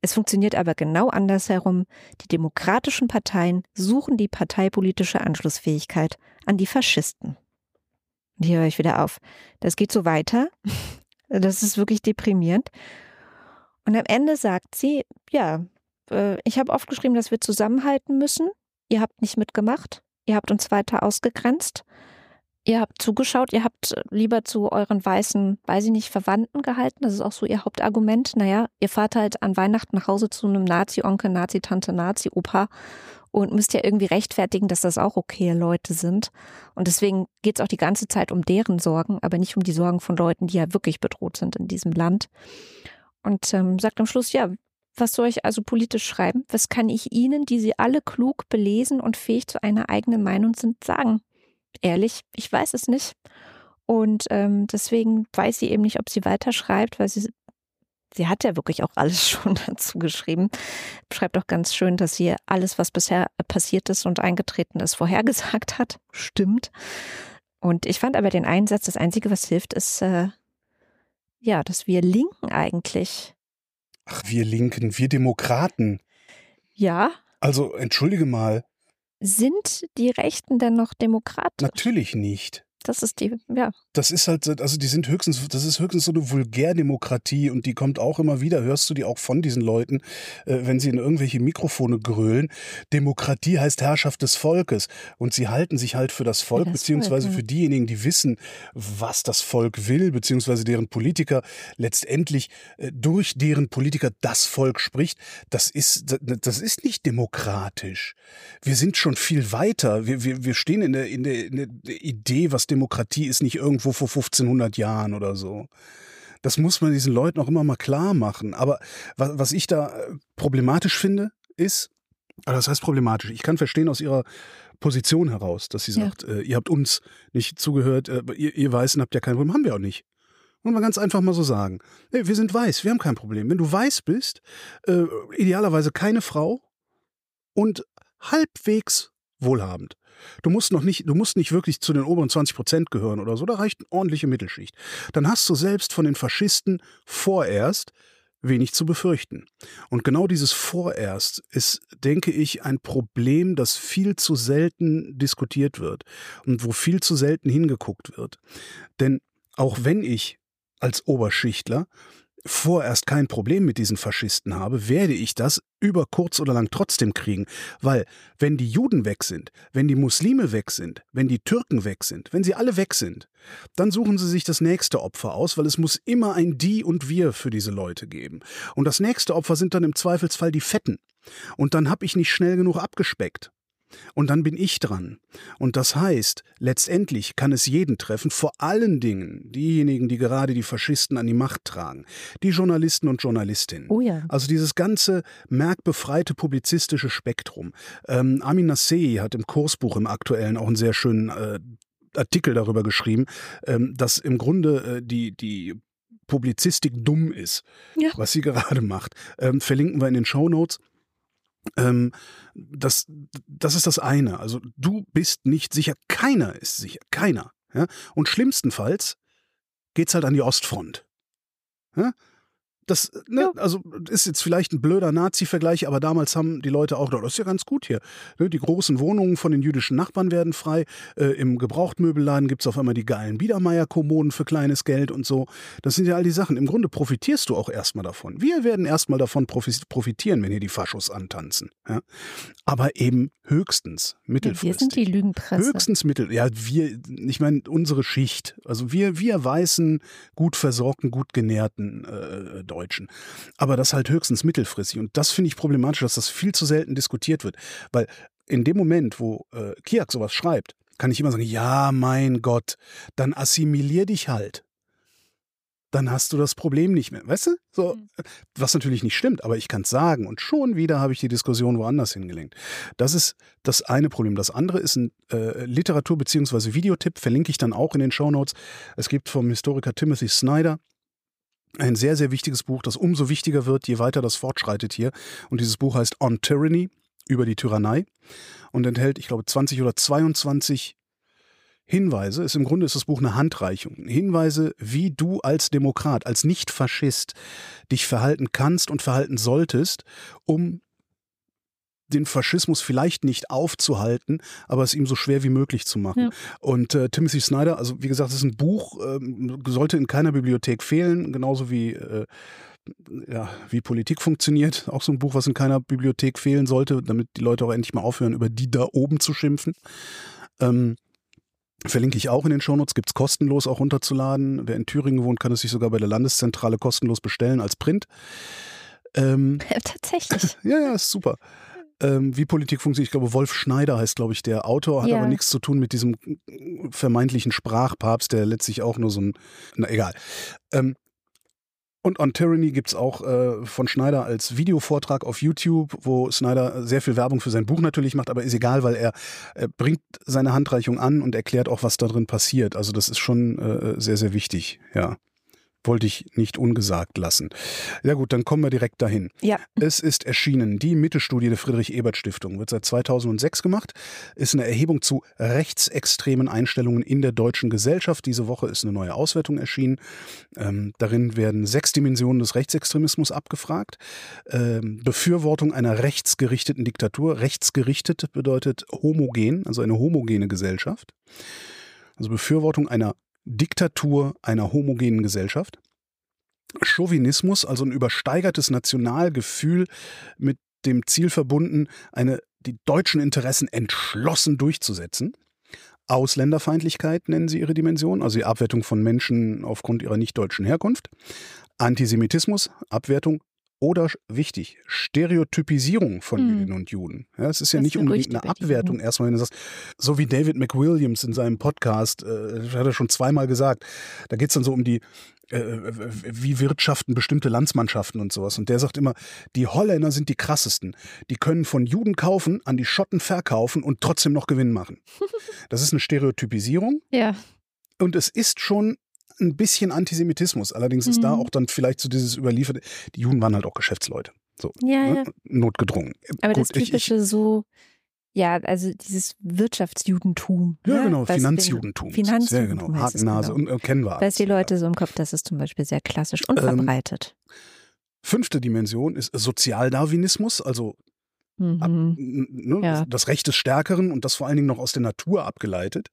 Es funktioniert aber genau andersherum. Die demokratischen Parteien suchen die parteipolitische Anschlussfähigkeit an die Faschisten. Und hier höre ich wieder auf. Das geht so weiter. Das ist wirklich deprimierend. Und am Ende sagt sie, ja, äh, ich habe aufgeschrieben, dass wir zusammenhalten müssen. Ihr habt nicht mitgemacht. Ihr habt uns weiter ausgegrenzt. Ihr habt zugeschaut. Ihr habt lieber zu euren weißen, weiß ich nicht, Verwandten gehalten. Das ist auch so ihr Hauptargument. Naja, ihr fahrt halt an Weihnachten nach Hause zu einem Nazi-Onkel, Nazi-Tante, Nazi-Opa und müsst ja irgendwie rechtfertigen, dass das auch okay Leute sind. Und deswegen geht es auch die ganze Zeit um deren Sorgen, aber nicht um die Sorgen von Leuten, die ja wirklich bedroht sind in diesem Land. Und ähm, sagt am Schluss, ja, was soll ich also politisch schreiben? Was kann ich Ihnen, die Sie alle klug, belesen und fähig zu einer eigenen Meinung sind, sagen? Ehrlich, ich weiß es nicht. Und ähm, deswegen weiß sie eben nicht, ob sie weiterschreibt, weil sie, sie hat ja wirklich auch alles schon dazu geschrieben. Beschreibt auch ganz schön, dass sie alles, was bisher passiert ist und eingetreten ist, vorhergesagt hat. Stimmt. Und ich fand aber den Einsatz, das Einzige, was hilft, ist, äh, ja, dass wir Linken eigentlich,
ach, wir Linken, wir Demokraten.
ja,
Also, entschuldige mal,
sind die Rechten denn noch Demokraten?
natürlich nicht.
Das ist die, ja.
Das ist halt, also die sind höchstens, das ist höchstens so eine Vulgärdemokratie und die kommt auch immer wieder, hörst du die auch von diesen Leuten, äh, wenn sie in irgendwelche Mikrofone grölen. Demokratie heißt Herrschaft des Volkes und sie halten sich halt für das Volk,
das
beziehungsweise
Volk, ja.
für diejenigen, die wissen, was das Volk will, beziehungsweise deren Politiker letztendlich äh, durch deren Politiker das Volk spricht. Das ist, das ist nicht demokratisch. Wir sind schon viel weiter. Wir, wir, wir stehen in der, in, der, in der Idee, was Demokratie ist, nicht irgendwo vor 1500 Jahren oder so. Das muss man diesen Leuten auch immer mal klar machen. Aber was, ich da äh, problematisch finde, ist, also das heißt problematisch, ich kann verstehen aus ihrer Position heraus, dass sie
Ja.
sagt, äh, ihr habt uns nicht zugehört, äh, ihr, ihr Weißen habt ja kein Problem, haben wir auch nicht. Muss man ganz einfach mal so sagen. Nee, wir sind weiß, wir haben kein Problem. Wenn du weiß bist, äh, idealerweise keine Frau und halbwegs wohlhabend. Du musst noch nicht, du musst nicht wirklich zu den oberen 20 Prozent gehören oder so, da reicht eine ordentliche Mittelschicht. Dann hast du selbst von den Faschisten vorerst wenig zu befürchten. Und genau dieses vorerst ist, denke ich, ein Problem, das viel zu selten diskutiert wird und wo viel zu selten hingeguckt wird. Denn auch wenn ich als Oberschichtler vorerst kein Problem mit diesen Faschisten habe, werde ich das über kurz oder lang trotzdem kriegen. Weil, wenn die Juden weg sind, wenn die Muslime weg sind, wenn die Türken weg sind, wenn sie alle weg sind, dann suchen sie sich das nächste Opfer aus, weil es muss immer ein Die und Wir für diese Leute geben. Und das nächste Opfer sind dann im Zweifelsfall die Fetten. Und dann habe ich nicht schnell genug abgespeckt. Und dann bin ich dran. Und das heißt, letztendlich kann es jeden treffen, vor allen Dingen diejenigen, die gerade die Faschisten an die Macht tragen, die Journalisten und Journalistinnen.
Oh ja.
Also dieses ganze merkbefreite publizistische Spektrum. Ähm, Amin Nassei hat im Kursbuch im aktuellen auch einen sehr schönen äh, Artikel darüber geschrieben, ähm, dass im Grunde äh, die, die Publizistik dumm ist,
Ja.
was sie gerade macht. Ähm, verlinken wir in den Show Notes. Ähm, das, das ist das eine. Also du bist nicht sicher, keiner ist sicher, keiner. Ja? Und schlimmstenfalls geht's halt an die Ostfront. Ja? Das, ne, also ist jetzt vielleicht ein blöder Nazi-Vergleich, aber damals haben die Leute auch gedacht, das ist ja ganz gut hier. Ne, die großen Wohnungen von den jüdischen Nachbarn werden frei. Äh, Im Gebrauchtmöbelladen gibt's auf einmal die geilen Biedermeier-Kommoden für kleines Geld und so. Das sind ja all die Sachen. Im Grunde profitierst du auch erstmal davon. Wir werden erstmal davon profi- profitieren, wenn hier die Faschos antanzen. Ja? Aber eben höchstens
Wir
mittelfristig.
sind die Lügenpresse.
Höchstens Mittel. Ja, wir, ich meine, unsere Schicht. Also wir, wir weißen, gut versorgten, gut genährten äh, Deutschen. Aber das halt höchstens mittelfristig. Und das finde ich problematisch, dass das viel zu selten diskutiert wird. Weil in dem Moment, wo äh, Kiak sowas schreibt, kann ich immer sagen, ja, mein Gott, dann assimilier dich halt. Dann hast du das Problem nicht mehr. Weißt du? So, was natürlich nicht stimmt, aber ich kann es sagen. Und schon wieder habe ich die Diskussion woanders hingelenkt. Das ist das eine Problem. Das andere ist ein äh, Literatur- bzw. Videotipp, verlinke ich dann auch in den Shownotes. Es gibt vom Historiker Timothy Snyder ein sehr, sehr wichtiges Buch, das umso wichtiger wird, je weiter das fortschreitet hier. Und dieses Buch heißt On Tyranny, über die Tyrannei und enthält, ich glaube, 20 oder 22 Hinweise, ist im Grunde ist das Buch eine Handreichung. Hinweise, wie du als Demokrat, als Nicht-Faschist dich verhalten kannst und verhalten solltest, um den Faschismus vielleicht nicht aufzuhalten, aber es ihm so schwer wie möglich zu machen.
Ja.
Und äh, Timothy Snyder, also wie gesagt, das ist ein Buch, ähm, sollte in keiner Bibliothek fehlen, genauso wie äh, ja, wie Politik funktioniert. Auch so ein Buch, was in keiner Bibliothek fehlen sollte, damit die Leute auch endlich mal aufhören, über die da oben zu schimpfen. Ähm, Verlinke ich auch in den Shownotes, gibt's kostenlos auch runterzuladen. Wer in Thüringen wohnt, kann es sich sogar bei der Landeszentrale kostenlos bestellen als Print. Ähm,
Tatsächlich.
ja, ja, ist super. Ähm, wie Politik funktioniert, ich glaube, Wolf Schneider heißt, glaube ich, der Autor, hat
Ja.
aber nichts zu tun mit diesem vermeintlichen Sprachpapst, der letztlich auch nur so ein, na egal. Ähm, und On Tyranny gibt's auch äh, von Schneider als Videovortrag auf YouTube, wo Schneider sehr viel Werbung für sein Buch natürlich macht, aber ist egal, weil er, er bringt seine Handreichung an und erklärt auch, was da drin passiert. Also das ist schon äh, sehr, sehr wichtig, ja. Wollte ich nicht ungesagt lassen. Ja gut, dann kommen wir direkt dahin.
Ja.
Es ist erschienen, die Mittelstudie der Friedrich-Ebert-Stiftung, wird seit 2006 gemacht, ist eine Erhebung zu rechtsextremen Einstellungen in der deutschen Gesellschaft. Diese Woche ist eine neue Auswertung erschienen. Ähm, darin werden sechs Dimensionen des Rechtsextremismus abgefragt. Ähm, Befürwortung einer rechtsgerichteten Diktatur. Rechtsgerichtet bedeutet homogen, also eine homogene Gesellschaft. Also Befürwortung einer Diktatur einer homogenen Gesellschaft. Chauvinismus, also ein übersteigertes Nationalgefühl mit dem Ziel verbunden, eine, die deutschen Interessen entschlossen durchzusetzen. Ausländerfeindlichkeit nennen sie ihre Dimension, also die Abwertung von Menschen aufgrund ihrer nicht-deutschen Herkunft. Antisemitismus, Abwertung oder wichtig, Stereotypisierung von
Hm.
Jüdinnen und Juden. Ja, es ist ja
Das
nicht
ist
unbedingt eine Abwertung erstmal, wenn du sagst, so wie David McWilliams in seinem Podcast, äh, hat er schon zweimal gesagt, da geht es dann so um die, äh, wie wirtschaften bestimmte Landsmannschaften und sowas. Und der sagt immer, die Holländer sind die krassesten. Die können von Juden kaufen, an die Schotten verkaufen und trotzdem noch Gewinn machen. Das ist eine Stereotypisierung
Ja.
und es ist schon ein bisschen Antisemitismus. Allerdings ist
Mhm.
da auch dann vielleicht so dieses überlieferte, die Juden waren halt auch Geschäftsleute. So,
Ja,
ne?
ja.
Notgedrungen.
Aber
Gut,
das
ich- ich-
typische so, ja, also dieses Wirtschaftsjudentum.
Ja,
ne?
genau,
Was
Finanzjudentum.
Finanzjudentum
Ja, genau. Hakennase
genau.
und äh, kennen wir
Weiß die
ja.
Leute so im Kopf, das ist zum Beispiel sehr klassisch und
Ähm,
verbreitet.
Fünfte Dimension ist Sozialdarwinismus, also ab,
Mhm.
n- ne,
Ja.
das Recht des Stärkeren und das vor allen Dingen noch aus der Natur abgeleitet.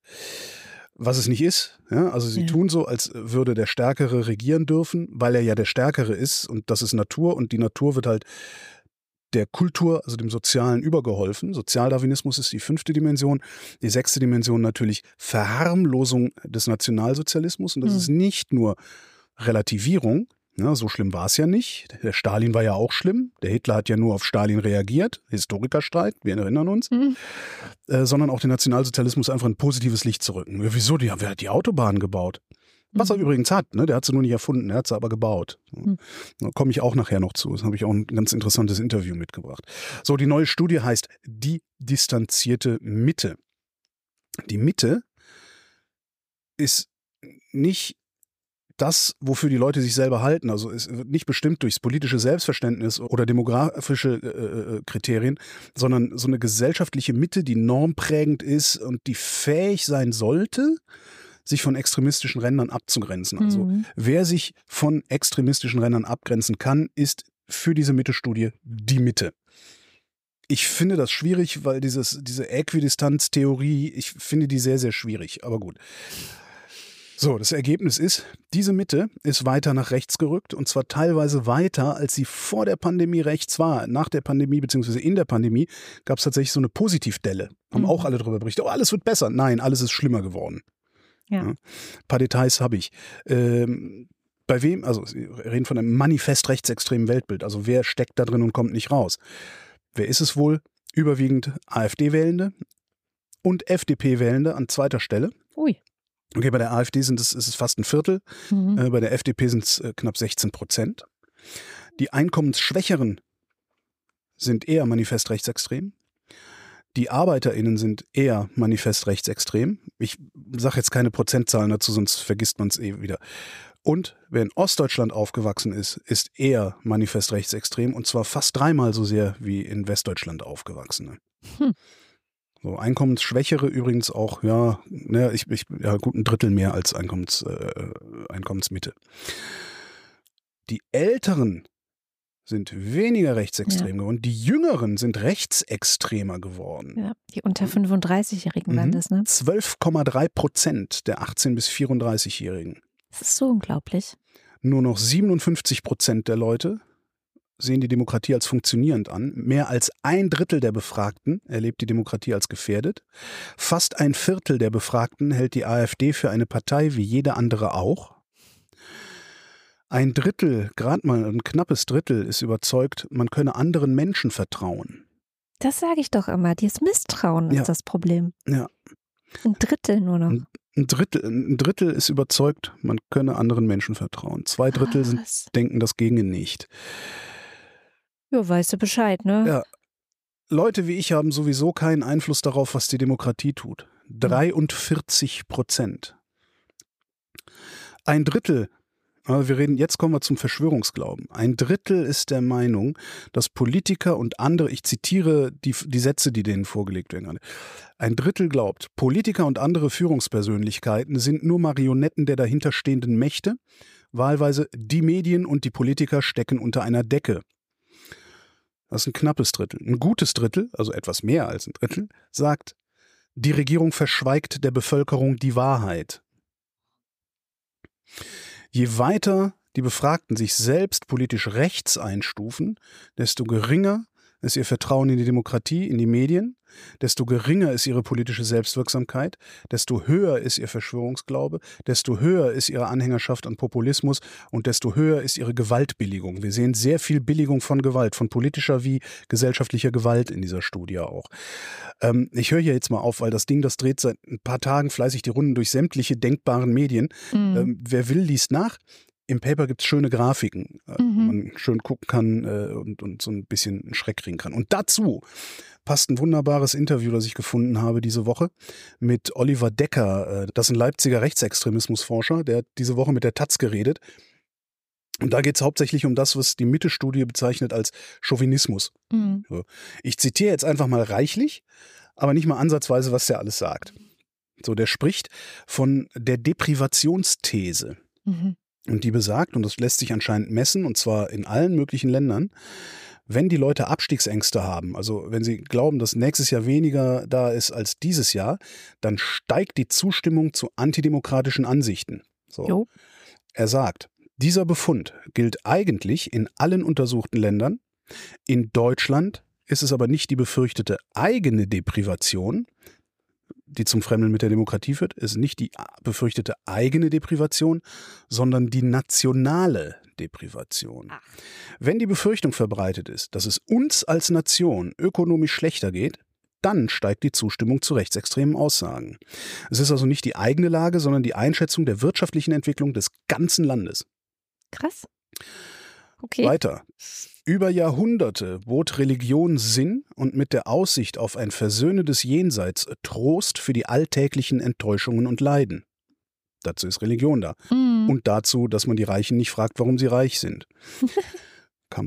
Was es nicht ist. Ja? Also sie
Ja.
tun so, als würde der Stärkere regieren dürfen, weil er ja der Stärkere ist und das ist Natur und die Natur wird halt der Kultur, also dem Sozialen übergeholfen. Sozialdarwinismus ist die fünfte Dimension. Die sechste Dimension natürlich Verharmlosung des Nationalsozialismus und das
Hm.
ist nicht nur Relativierung, ja, so schlimm war es ja nicht. Der Stalin war ja auch schlimm. Der Hitler hat ja nur auf Stalin reagiert. Historikerstreit, wir erinnern uns.
Mhm.
Äh, sondern auch den Nationalsozialismus einfach ein positives Licht zu rücken. Ja, wieso? Die, wer hat die Autobahn gebaut? Was er
Mhm.
übrigens hat, ne? der hat sie nur nicht erfunden, er hat sie aber gebaut.
Hm.
Da komme ich auch nachher noch zu. Das habe ich auch ein ganz interessantes Interview mitgebracht. So, die neue Studie heißt Die distanzierte Mitte. Die Mitte ist nicht das, wofür die Leute sich selber halten. Also es wird nicht bestimmt durchs politische Selbstverständnis oder demografische äh, äh, Kriterien, sondern so eine gesellschaftliche Mitte, die normprägend ist und die fähig sein sollte, sich von extremistischen Rändern abzugrenzen. Also
Mhm.
wer sich von extremistischen Rändern abgrenzen kann, ist für diese Mitte-Studie die Mitte. Ich finde das schwierig, weil dieses, diese Äquidistanztheorie, ich finde die sehr, sehr schwierig. Aber gut. So, das Ergebnis ist, diese Mitte ist weiter nach rechts gerückt und zwar teilweise weiter, als sie vor der Pandemie rechts war. Nach der Pandemie beziehungsweise in der Pandemie gab es tatsächlich so eine Positivdelle. Haben
Mhm.
auch alle darüber berichtet. Oh, alles wird besser. Nein, alles ist schlimmer geworden.
Ja.
Ein paar Details habe ich. Ähm, bei wem, also Sie reden von einem manifest rechtsextremen Weltbild. Also wer steckt da drin und kommt nicht raus? Wer ist es wohl? Überwiegend AfD-Wählende und FDP-Wählende an zweiter Stelle.
Ui.
Okay, bei der AfD sind es, ist es fast ein Viertel,
Mhm.
äh, bei der FDP sind es äh, knapp 16 Prozent. Die Einkommensschwächeren sind eher manifest rechtsextrem. Die ArbeiterInnen sind eher manifest rechtsextrem. Ich sage jetzt keine Prozentzahlen dazu, sonst vergisst man es eh wieder. Und wer in Ostdeutschland aufgewachsen ist, ist eher manifest rechtsextrem und zwar fast dreimal so sehr wie in Westdeutschland aufgewachsene.
Hm.
So, Einkommensschwächere übrigens auch, ja, ne, ich, ich, ja, gut ein Drittel mehr als Einkommens, äh, Einkommensmitte. Die Älteren sind weniger rechtsextrem geworden, die Jüngeren sind rechtsextremer geworden.
Ja, die unter 35-Jährigen
Mhm.
waren das, ne?
12,3 Prozent der 18- bis 34-Jährigen.
Das ist so unglaublich.
Nur noch 57 Prozent der Leute sehen die Demokratie als funktionierend an. Mehr als ein Drittel der Befragten erlebt die Demokratie als gefährdet. Fast ein Viertel der Befragten hält die AfD für eine Partei wie jede andere auch. Ein Drittel, gerade mal ein knappes Drittel, ist überzeugt, man könne anderen Menschen vertrauen.
Das sage ich doch immer. Dieses Misstrauen
Ja.
ist das Problem.
Ja.
Ein Drittel nur noch.
Ein Ein Drittel, ein Drittel ist überzeugt, man könne anderen Menschen vertrauen. Zwei Drittel sind,
Was?
denken das Gegen nicht.
Ja, weißt du Bescheid, ne?
Ja. Leute wie ich haben sowieso keinen Einfluss darauf, was die Demokratie tut. 43 Prozent. Ein Drittel, aber wir reden, jetzt kommen wir zum Verschwörungsglauben. Ein Drittel ist der Meinung, dass Politiker und andere, ich zitiere die, die Sätze, die denen vorgelegt werden. Ein Drittel glaubt, Politiker und andere Führungspersönlichkeiten sind nur Marionetten der dahinterstehenden Mächte. Wahlweise die Medien und die Politiker stecken unter einer Decke. Das ist ein knappes Drittel. Ein gutes Drittel, also etwas mehr als ein Drittel, sagt, die Regierung verschweigt der Bevölkerung die Wahrheit. Je weiter die Befragten sich selbst politisch rechts einstufen, desto geringer ist ihr Vertrauen in die Demokratie, in die Medien, desto geringer ist ihre politische Selbstwirksamkeit, desto höher ist ihr Verschwörungsglaube, desto höher ist ihre Anhängerschaft an Populismus und desto höher ist ihre Gewaltbilligung. Wir sehen sehr viel Billigung von Gewalt, von politischer wie gesellschaftlicher Gewalt in dieser Studie auch. Ähm, ich höre hier jetzt mal auf, weil das Ding, das dreht seit ein paar Tagen fleißig die Runden durch sämtliche denkbaren Medien.
Mhm.
Ähm, wer will, liest nach. Im Paper gibt es schöne Grafiken, äh, wo
Mhm.
man schön gucken kann äh, und, und so ein bisschen einen Schreck kriegen kann. Und dazu passt ein wunderbares Interview, das ich gefunden habe diese Woche mit Oliver Decker. Äh, das ist ein Leipziger Rechtsextremismusforscher, der hat diese Woche mit der Taz geredet. Und da geht es hauptsächlich um das, was die Mitte-Studie bezeichnet als Chauvinismus.
Mhm.
Ich zitiere jetzt einfach mal reichlich, aber nicht mal ansatzweise, was der alles sagt. So, der spricht von der Deprivationsthese.
Mhm.
Und die besagt, und das lässt sich anscheinend messen, und zwar in allen möglichen Ländern, wenn die Leute Abstiegsängste haben, also wenn sie glauben, dass nächstes Jahr weniger da ist als dieses Jahr, dann steigt die Zustimmung zu antidemokratischen Ansichten. So.
Jo.
Er sagt, dieser Befund gilt eigentlich in allen untersuchten Ländern. In Deutschland ist es aber nicht die befürchtete eigene Deprivation, die zum Fremdeln mit der Demokratie führt, ist nicht die befürchtete eigene Deprivation, sondern die nationale Deprivation.
Ach.
Wenn die Befürchtung verbreitet ist, dass es uns als Nation ökonomisch schlechter geht, dann steigt die Zustimmung zu rechtsextremen Aussagen. Es ist also nicht die eigene Lage, sondern die Einschätzung der wirtschaftlichen Entwicklung des ganzen Landes.
Krass. Okay.
Weiter. Über Jahrhunderte bot Religion Sinn und mit der Aussicht auf ein versöhnendes Jenseits Trost für die alltäglichen Enttäuschungen und Leiden. Dazu ist Religion da.
Mhm.
Und dazu, dass man die Reichen nicht fragt, warum sie reich sind.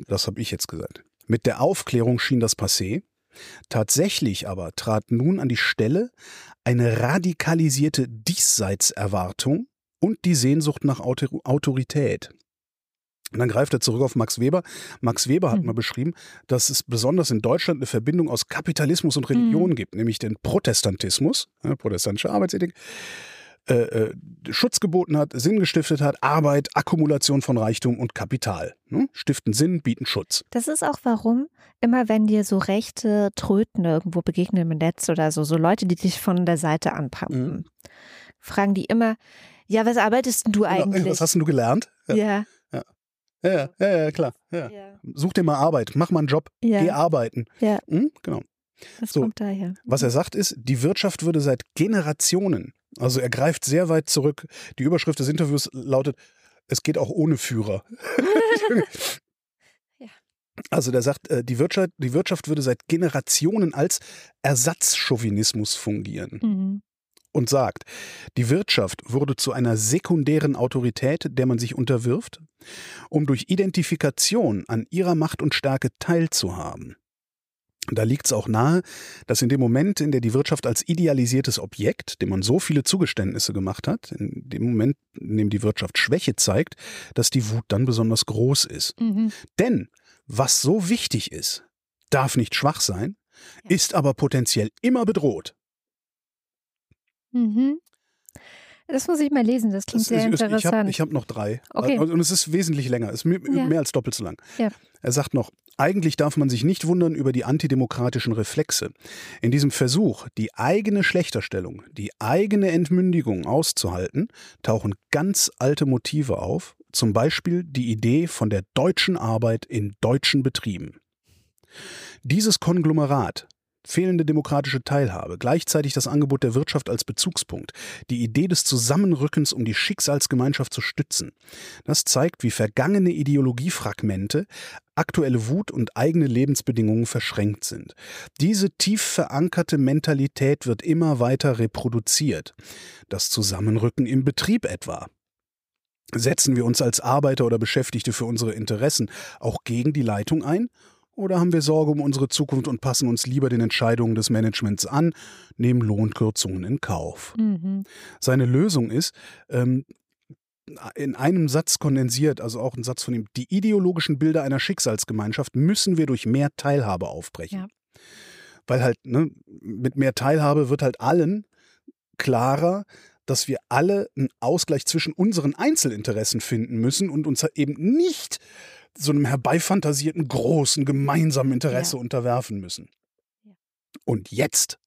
Das habe ich jetzt gesagt. Mit der Aufklärung schien das passé. Tatsächlich aber trat nun an die Stelle eine radikalisierte Diesseitserwartung und die Sehnsucht nach Autor Autorität. Und dann greift er zurück auf Max Weber. Max Weber hat
Mhm.
mal beschrieben, dass es besonders in Deutschland eine Verbindung aus Kapitalismus und Religion
Mhm.
gibt, nämlich den Protestantismus, äh, protestantische Arbeitsethik, äh, äh, Schutz geboten hat, Sinn gestiftet hat, Arbeit, Akkumulation von Reichtum und Kapital. Ne? Stiften Sinn, bieten Schutz.
Das ist auch warum, immer wenn dir so rechte Tröten irgendwo begegnen im Netz oder so, so Leute, die dich von der Seite anpumpen,
Mhm.
fragen die immer, ja, was arbeitest denn du eigentlich?
Was hast denn du gelernt? Ja,
ja.
Ja, ja, ja, klar. Ja.
Ja.
Such dir mal Arbeit, mach mal einen Job, geh
ja.
arbeiten.
Ja.
Hm? Genau.
Das
So.
kommt daher.
Was er sagt ist, die Wirtschaft würde seit Generationen, also er greift sehr weit zurück. Die Überschrift des Interviews lautet, es geht auch ohne Führer.
Ja.
Also der sagt, äh, die Wirtschaft, die Wirtschaft würde seit Generationen als Ersatzchauvinismus fungieren
Mhm.
Und sagt, die Wirtschaft wurde zu einer sekundären Autorität, der man sich unterwirft, um durch Identifikation an ihrer Macht und Stärke teilzuhaben. Da liegt es auch nahe, dass in dem Moment, in der die Wirtschaft als idealisiertes Objekt, dem man so viele Zugeständnisse gemacht hat, in dem Moment, in dem die Wirtschaft Schwäche zeigt, dass die Wut dann besonders groß ist.
Mhm.
Denn was so wichtig ist, darf nicht schwach sein, ist aber potenziell immer bedroht.
Mhm. Das muss ich mal lesen, das klingt
Das
sehr
ist- Ich habe
interessant.
ich hab noch drei.
Okay.
Und es ist wesentlich länger. Es ist mehr,
Ja.
mehr als doppelt so lang.
Ja.
Er sagt noch, eigentlich darf man sich nicht wundern über die antidemokratischen Reflexe. In diesem Versuch, die eigene Schlechterstellung, die eigene Entmündigung auszuhalten, tauchen ganz alte Motive auf, zum Beispiel die Idee von der deutschen Arbeit in deutschen Betrieben. Dieses Konglomerat, fehlende demokratische Teilhabe, gleichzeitig das Angebot der Wirtschaft als Bezugspunkt, die Idee des Zusammenrückens, um die Schicksalsgemeinschaft zu stützen. Das zeigt, wie vergangene Ideologiefragmente, aktuelle Wut und eigene Lebensbedingungen verschränkt sind. Diese tief verankerte Mentalität wird immer weiter reproduziert. Das Zusammenrücken im Betrieb etwa. Setzen wir uns als Arbeiter oder Beschäftigte für unsere Interessen auch gegen die Leitung ein? Oder haben wir Sorge um unsere Zukunft und passen uns lieber den Entscheidungen des Managements an, nehmen Lohnkürzungen in Kauf?
Mhm.
Seine Lösung ist, ähm, in einem Satz kondensiert, also auch ein Satz von ihm, die ideologischen Bilder einer Schicksalsgemeinschaft müssen wir durch mehr Teilhabe aufbrechen.
Ja.
Weil halt, ne, mit mehr Teilhabe wird halt allen klarer, dass wir alle einen Ausgleich zwischen unseren Einzelinteressen finden müssen und uns eben nicht so einem herbeifantasierten großen gemeinsamen Interesse
Ja.
unterwerfen müssen. Und jetzt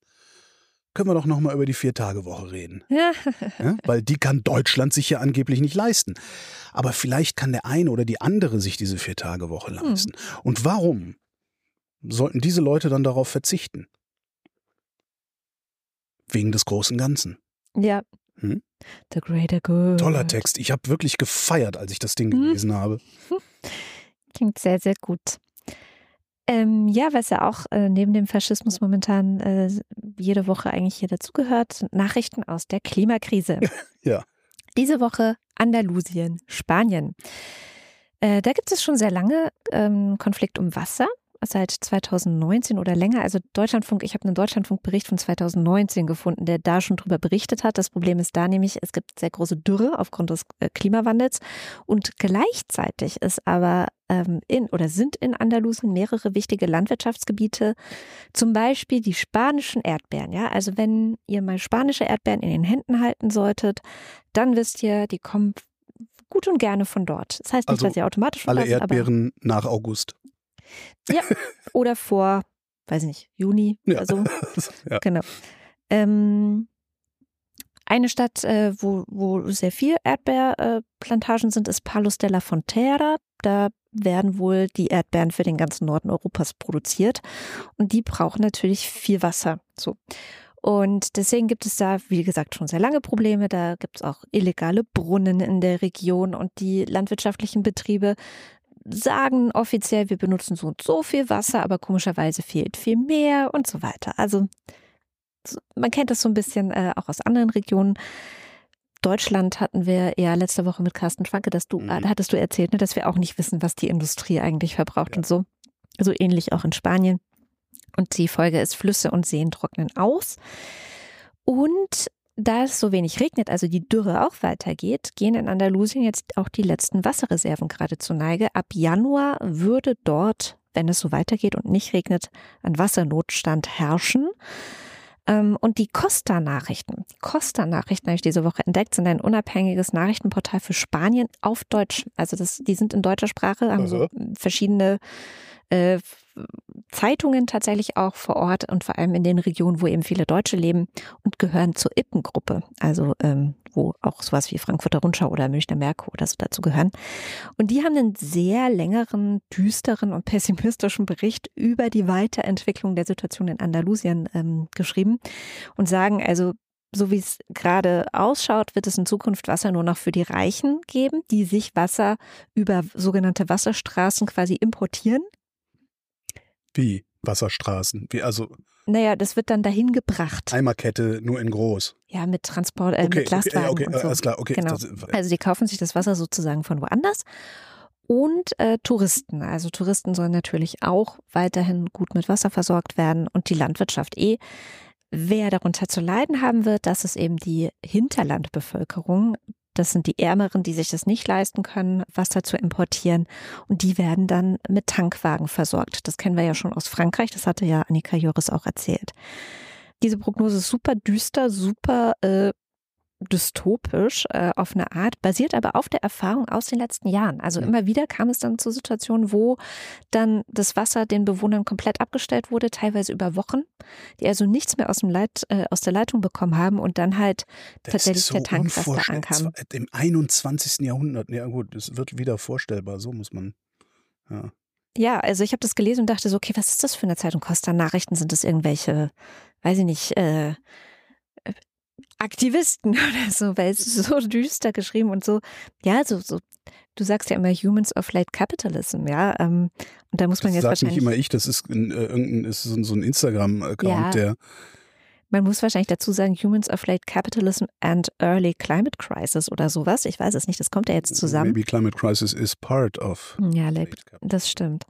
können wir doch noch mal über die Vier-Tage-Woche reden.
Ja.
Ja? Weil die kann Deutschland sich ja angeblich nicht leisten. Aber vielleicht kann der eine oder die andere sich diese Vier-Tage-Woche leisten. Und warum sollten diese Leute dann darauf verzichten? Wegen des großen Ganzen.
ja.
Hm?
The Greater Good.
Toller Text. Ich habe wirklich gefeiert, als ich das Ding
Hm.
gelesen habe.
Klingt sehr, sehr gut. Ähm, ja, was ja auch äh, neben dem Faschismus momentan äh, jede Woche eigentlich hier dazugehört, sind Nachrichten aus der Klimakrise.
Ja.
Diese Woche Andalusien, Spanien. Äh, da gibt es schon sehr lange ähm, Konflikt um Wasser, seit 2019 oder länger. Also Deutschlandfunk, ich habe einen Deutschlandfunkbericht von 2019 gefunden, der da schon drüber berichtet hat. Das Problem ist da nämlich, es gibt sehr große Dürre aufgrund des äh, Klimawandels und gleichzeitig ist aber ähm, in oder sind in Andalusien mehrere wichtige Landwirtschaftsgebiete, zum Beispiel die spanischen Erdbeeren. Ja, also wenn ihr mal spanische Erdbeeren in den Händen halten solltet, dann wisst ihr, die kommen gut und gerne von dort. Das heißt nicht,
Also
dass sie automatisch von
Alle Erdbeeren nach August.
oder vor, weiß nicht, Juni
Ja.
oder so.
ja.
Genau. Ähm, eine Stadt, äh, wo, wo sehr viel Erdbeerplantagen sind, ist Palos de la Frontera. Da werden wohl die Erdbeeren für den ganzen Norden Europas produziert. Und die brauchen natürlich viel Wasser. So. Und deswegen gibt es da, wie gesagt, schon sehr lange Probleme. Da gibt es auch illegale Brunnen in der Region und die landwirtschaftlichen Betriebe sagen offiziell, wir benutzen so und so viel Wasser, aber komischerweise fehlt viel mehr und so weiter. Also so- man kennt das so ein bisschen äh, auch aus anderen Regionen. Deutschland hatten wir ja letzte Woche mit Carsten Schwanke, dass du,
Mhm.
äh, hattest du erzählt, ne, dass wir auch nicht wissen, was die Industrie eigentlich verbraucht
Ja.
und so. So ähnlich auch in Spanien. Und die Folge ist, Flüsse und Seen trocknen aus. Und da es so wenig regnet, also die Dürre auch weitergeht, gehen in Andalusien jetzt auch die letzten Wasserreserven gerade zur Neige. Ab Januar würde dort, wenn es so weitergeht und nicht regnet, ein Wassernotstand herrschen. Ähm, Und die Costa-Nachrichten, die Costa-Nachrichten habe ich diese Woche entdeckt, sind ein unabhängiges Nachrichtenportal für Spanien auf Deutsch. Also das, die sind in deutscher Sprache, haben so verschiedene äh, Zeitungen tatsächlich auch vor Ort und vor allem in den Regionen, wo eben viele Deutsche leben und gehören zur Ippengruppe, also ähm, wo auch sowas wie Frankfurter Rundschau oder Münchner Merkur oder so dazu gehören. Und die haben einen sehr längeren, düsteren und pessimistischen Bericht über die Weiterentwicklung der Situation in Andalusien ähm, geschrieben und sagen, also so wie es gerade ausschaut, wird es in Zukunft Wasser nur noch für die Reichen geben, die sich Wasser über sogenannte Wasserstraßen quasi importieren.
Wie Wasserstraßen. Wie, also
Naja, das wird dann dahin gebracht.
Eimerkette nur in groß.
Ja, mit Transport, äh,
Okay,
mit Lastwagen
okay, okay,
und so.
alles klar, okay.
Genau.
Das,
Also die kaufen sich das Wasser sozusagen von woanders. Und äh, Touristen. Also Touristen sollen natürlich auch weiterhin gut mit Wasser versorgt werden und die Landwirtschaft eh. Wer darunter zu leiden haben wird, das ist eben die Hinterlandbevölkerung. Das sind die Ärmeren, die sich das nicht leisten können, Wasser zu importieren. Und die werden dann mit Tankwagen versorgt. Das kennen wir ja schon aus Frankreich. Das hatte ja Annika Joris auch erzählt. Diese Prognose ist super düster, super äh, dystopisch äh, auf eine Art, basiert aber auf der Erfahrung aus den letzten Jahren. Also
Mhm.
immer wieder kam es dann zu Situationen, wo dann das Wasser den Bewohnern komplett abgestellt wurde, teilweise über Wochen, die also nichts mehr aus, dem Leit, äh, aus der Leitung bekommen haben und dann halt
das
tatsächlich
so
der Tank, was da
unvorstellbar.
ankam.
Im 21. Jahrhundert. Ja gut, es wird wieder vorstellbar. So muss man. Ja.
Ja, also ich habe das gelesen und dachte so, okay, was ist das für eine Zeitung? Costa Nachrichten sind das irgendwelche, weiß ich nicht, äh, Aktivisten oder so, weil es so düster geschrieben und so, ja, so, so, du sagst ja immer Humans of Late Capitalism, ja, ähm, und da muss man
Das
jetzt
nicht
wahrscheinlich,
immer ich, das ist, ein, äh, irgendein, ist so ein- so ein Instagram-Account,
Ja.
der
man muss wahrscheinlich dazu sagen, Humans of Late Capitalism and Early Climate Crisis oder sowas, ich weiß es nicht, das kommt ja jetzt zusammen.
Maybe Climate Crisis is part of.
Ja, Late Das stimmt.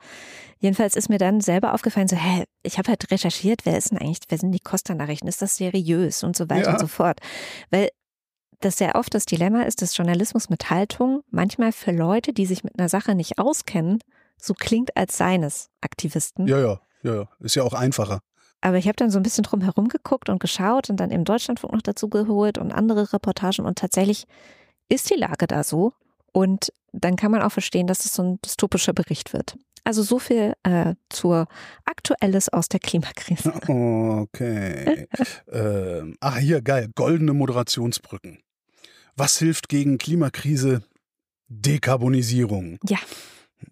Jedenfalls ist mir dann selber aufgefallen, so, hä, ich habe halt recherchiert, wer ist denn eigentlich, wer sind die Costa-Nachrichten, ist das seriös und so weiter
Ja.
und so fort. Weil das sehr oft das Dilemma ist, dass Journalismus mit Haltung manchmal für Leute, die sich mit einer Sache nicht auskennen, so klingt als seines Aktivisten.
Ja, ja, ja, ja. Ist ja auch einfacher.
Aber ich habe dann so ein bisschen drum herum geguckt und geschaut und dann im Deutschlandfunk noch dazu geholt und andere Reportagen und tatsächlich ist die Lage da so. Und dann kann man auch verstehen, dass es so ein dystopischer Bericht wird. Also so viel äh, zur Aktuelles aus der Klimakrise.
Okay. ähm, ah, hier, geil. Goldene Moderationsbrücken. Was hilft gegen Klimakrise? Dekarbonisierung.
Ja.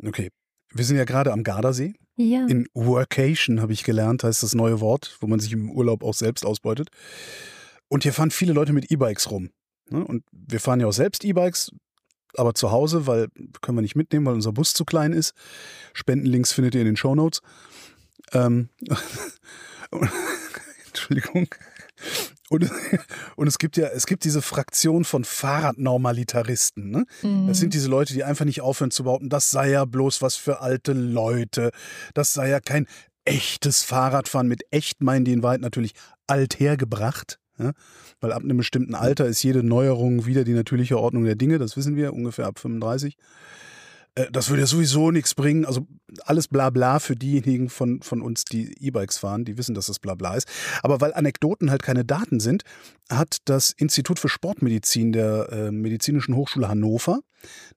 Okay. Wir sind ja gerade am Gardasee.
Ja.
In Workation habe ich gelernt, heißt das neue Wort, wo man sich im Urlaub auch selbst ausbeutet. Und hier fahren viele Leute mit E-Bikes rum. Ne? Und wir fahren ja auch selbst E-Bikes, aber zu Hause, weil können wir nicht mitnehmen, weil unser Bus zu klein ist. Spendenlinks findet ihr in den Shownotes. Ähm, Entschuldigung. Und, und es gibt ja, es gibt diese Fraktion von Fahrradnormalitaristen. Ne?
Mhm.
Das sind diese Leute, die einfach nicht aufhören zu behaupten, das sei ja bloß was für alte Leute. Das sei ja kein echtes Fahrradfahren. Mit echt meinen die in Wahrheit natürlich alt hergebracht. Ja? Weil ab einem bestimmten Alter ist jede Neuerung wieder die natürliche Ordnung der Dinge. Das wissen wir ungefähr ab 35. Äh, Das würde ja sowieso nichts bringen. Also alles Blabla für diejenigen von, von uns, die E-Bikes fahren, die wissen, dass das Blabla ist. Aber weil Anekdoten halt keine Daten sind, hat das Institut für Sportmedizin der äh, Medizinischen Hochschule Hannover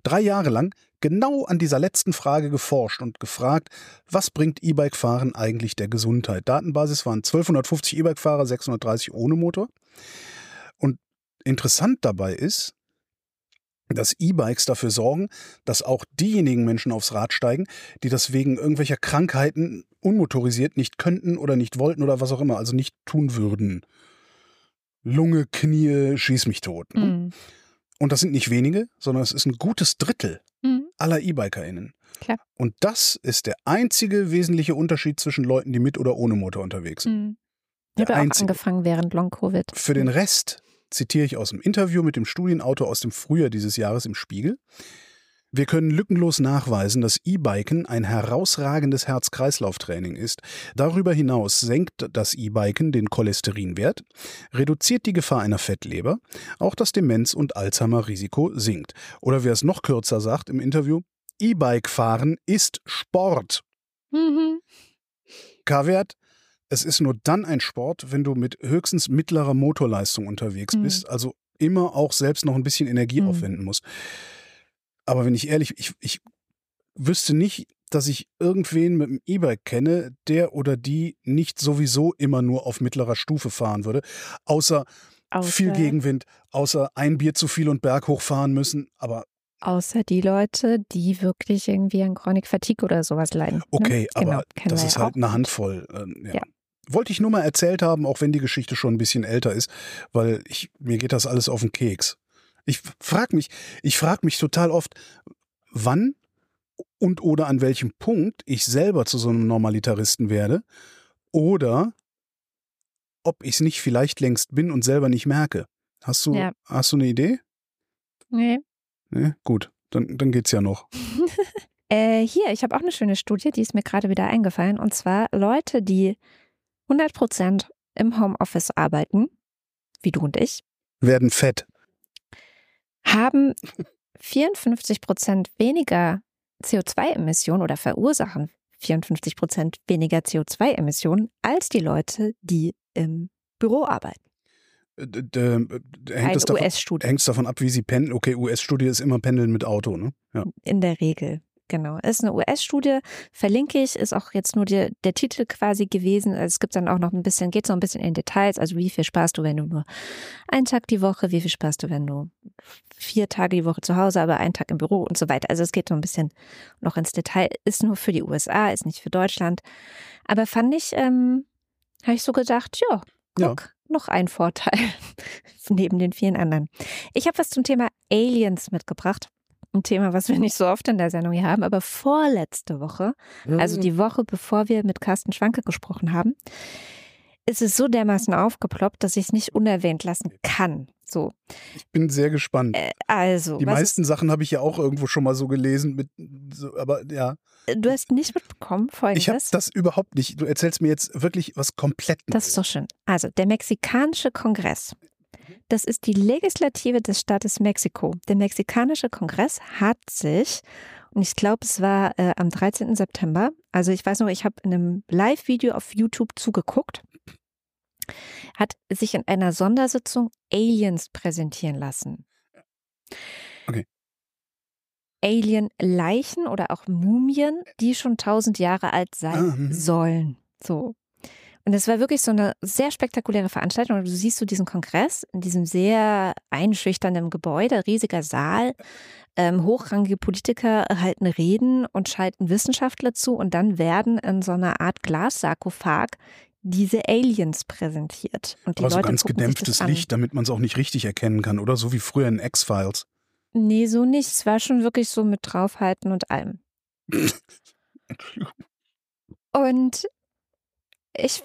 drei Jahre lang genau an dieser letzten Frage geforscht und gefragt, was bringt E-Bike-Fahren eigentlich der Gesundheit? Datenbasis waren 1250 E-Bike-Fahrer, 630 ohne Motor. Und interessant dabei ist, dass E-Bikes dafür sorgen, dass auch diejenigen Menschen aufs Rad steigen, die das wegen irgendwelcher Krankheiten unmotorisiert nicht könnten oder nicht wollten oder was auch immer, also nicht tun würden. Lunge, Knie, schieß mich tot. Ne?
Mhm.
Und das sind nicht wenige, sondern es ist ein gutes Drittel
Mhm.
aller E-BikerInnen.
Klar.
Und das ist der einzige wesentliche Unterschied zwischen Leuten, die mit oder ohne Motor unterwegs sind.
Mhm. Ich habe auch angefangen während Long-Covid.
Für den Rest zitiere ich aus dem Interview mit dem Studienautor aus dem Frühjahr dieses Jahres im Spiegel. Wir können lückenlos nachweisen, dass E-Biken ein herausragendes Herz-Kreislauf-Training ist. Darüber hinaus senkt das E-Biken den Cholesterinwert, reduziert die Gefahr einer Fettleber, auch das Demenz- und Alzheimer-Risiko sinkt. Oder wer es noch kürzer sagt im Interview, E-Bike fahren ist Sport.
Mhm.
K-Wert, es ist nur dann ein Sport, wenn du mit höchstens mittlerer Motorleistung unterwegs
Mhm.
bist, also immer auch selbst noch ein bisschen Energie
Mhm.
aufwenden musst. Aber wenn ich ehrlich, ich, ich wüsste nicht, dass ich irgendwen mit dem E-Bike kenne, der oder die nicht sowieso immer nur auf mittlerer Stufe fahren würde, außer, viel
Außer-
Gegenwind, außer ein Bier zu viel und Berg hochfahren müssen, aber
Außer die Leute, die wirklich irgendwie an Chronic Fatigue oder sowas leiden. ne?
Okay,
Genau,
aber
kennen
das ist halt
auch.
eine Handvoll. Ähm, ja.
Ja.
Wollte ich nur mal erzählt haben, auch wenn die Geschichte schon ein bisschen älter ist, weil ich, mir geht das alles auf den Keks. Ich frage mich, ich frage mich total oft, wann und oder an welchem Punkt ich selber zu so einem Normalitaristen werde oder ob ich es nicht vielleicht längst bin und selber nicht merke. Hast du,
Ja.
hast du eine Idee?
Nee.
Nee? Gut, dann, dann geht's ja noch.
Äh, hier, ich habe auch eine schöne Studie, die ist mir gerade wieder eingefallen. Und zwar Leute, die 100 Prozent im Homeoffice arbeiten, wie du und ich,
Werden fett.
haben 54 Prozent weniger CO2-Emissionen oder verursachen 54 Prozent weniger CO2-Emissionen als die Leute, die im Büro arbeiten.
Äh, d- Hängt es davon, davon ab, wie sie pendeln? Okay, US-Studie ist immer pendeln mit Auto, ne? Ja.
in der Regel. Genau. Ist eine US-Studie, verlinke ich, ist auch jetzt nur der, der Titel quasi gewesen. Also es gibt dann auch noch ein bisschen, geht so ein bisschen in Details. Also wie viel sparst du, wenn du nur einen Tag die Woche, wie viel sparst du, wenn du vier Tage die Woche zu Hause, aber einen Tag im Büro und so weiter. Also es geht so ein bisschen noch ins Detail. Ist nur für die USA, ist nicht für Deutschland. Aber fand ich, ähm, habe ich so gedacht, ja,
Ja.
guck, noch ein Vorteil neben den vielen anderen. Ich habe was zum Thema Aliens mitgebracht. Ein Thema, was wir nicht so oft in der Sendung hier haben, aber vorletzte Woche, also die Woche, bevor wir mit Carsten Schwanke gesprochen haben, ist es so dermaßen aufgeploppt, dass ich es nicht unerwähnt lassen kann. So,
Ich bin sehr gespannt.
äh, also,
die meisten Sachen habe ich ja auch irgendwo schon mal so gelesen, mit, so, aber ja,
ist, du hast nicht mitbekommen,
ich habe
folgendes.
das überhaupt nicht. Du erzählst mir jetzt wirklich was komplett
Das ist doch schön. Also, der mexikanische Kongress. Das ist die Legislative des Staates Mexiko. Der mexikanische Kongress hat sich, und ich glaube, es war äh, am 13. September, also ich weiß noch, ich habe in einem Live-Video auf YouTube zugeguckt, hat sich in einer Sondersitzung Aliens präsentieren lassen.
Okay.
Alien-Leichen oder auch Mumien, die schon tausend Jahre alt sein
Ah, mhm.
sollen. So. Und es war wirklich so eine sehr spektakuläre Veranstaltung. Du siehst so diesen Kongress in diesem sehr einschüchternden Gebäude, riesiger Saal. Ähm, hochrangige Politiker halten Reden und schalten Wissenschaftler zu und dann werden in so einer Art Glassarkophag diese Aliens präsentiert. Und die
Aber so
Leute
ganz gedämpftes. Licht, damit man es auch nicht richtig erkennen kann, oder? So wie früher in X-Files.
Nee, so nicht. Es war schon wirklich so mit draufhalten und allem. Und ich,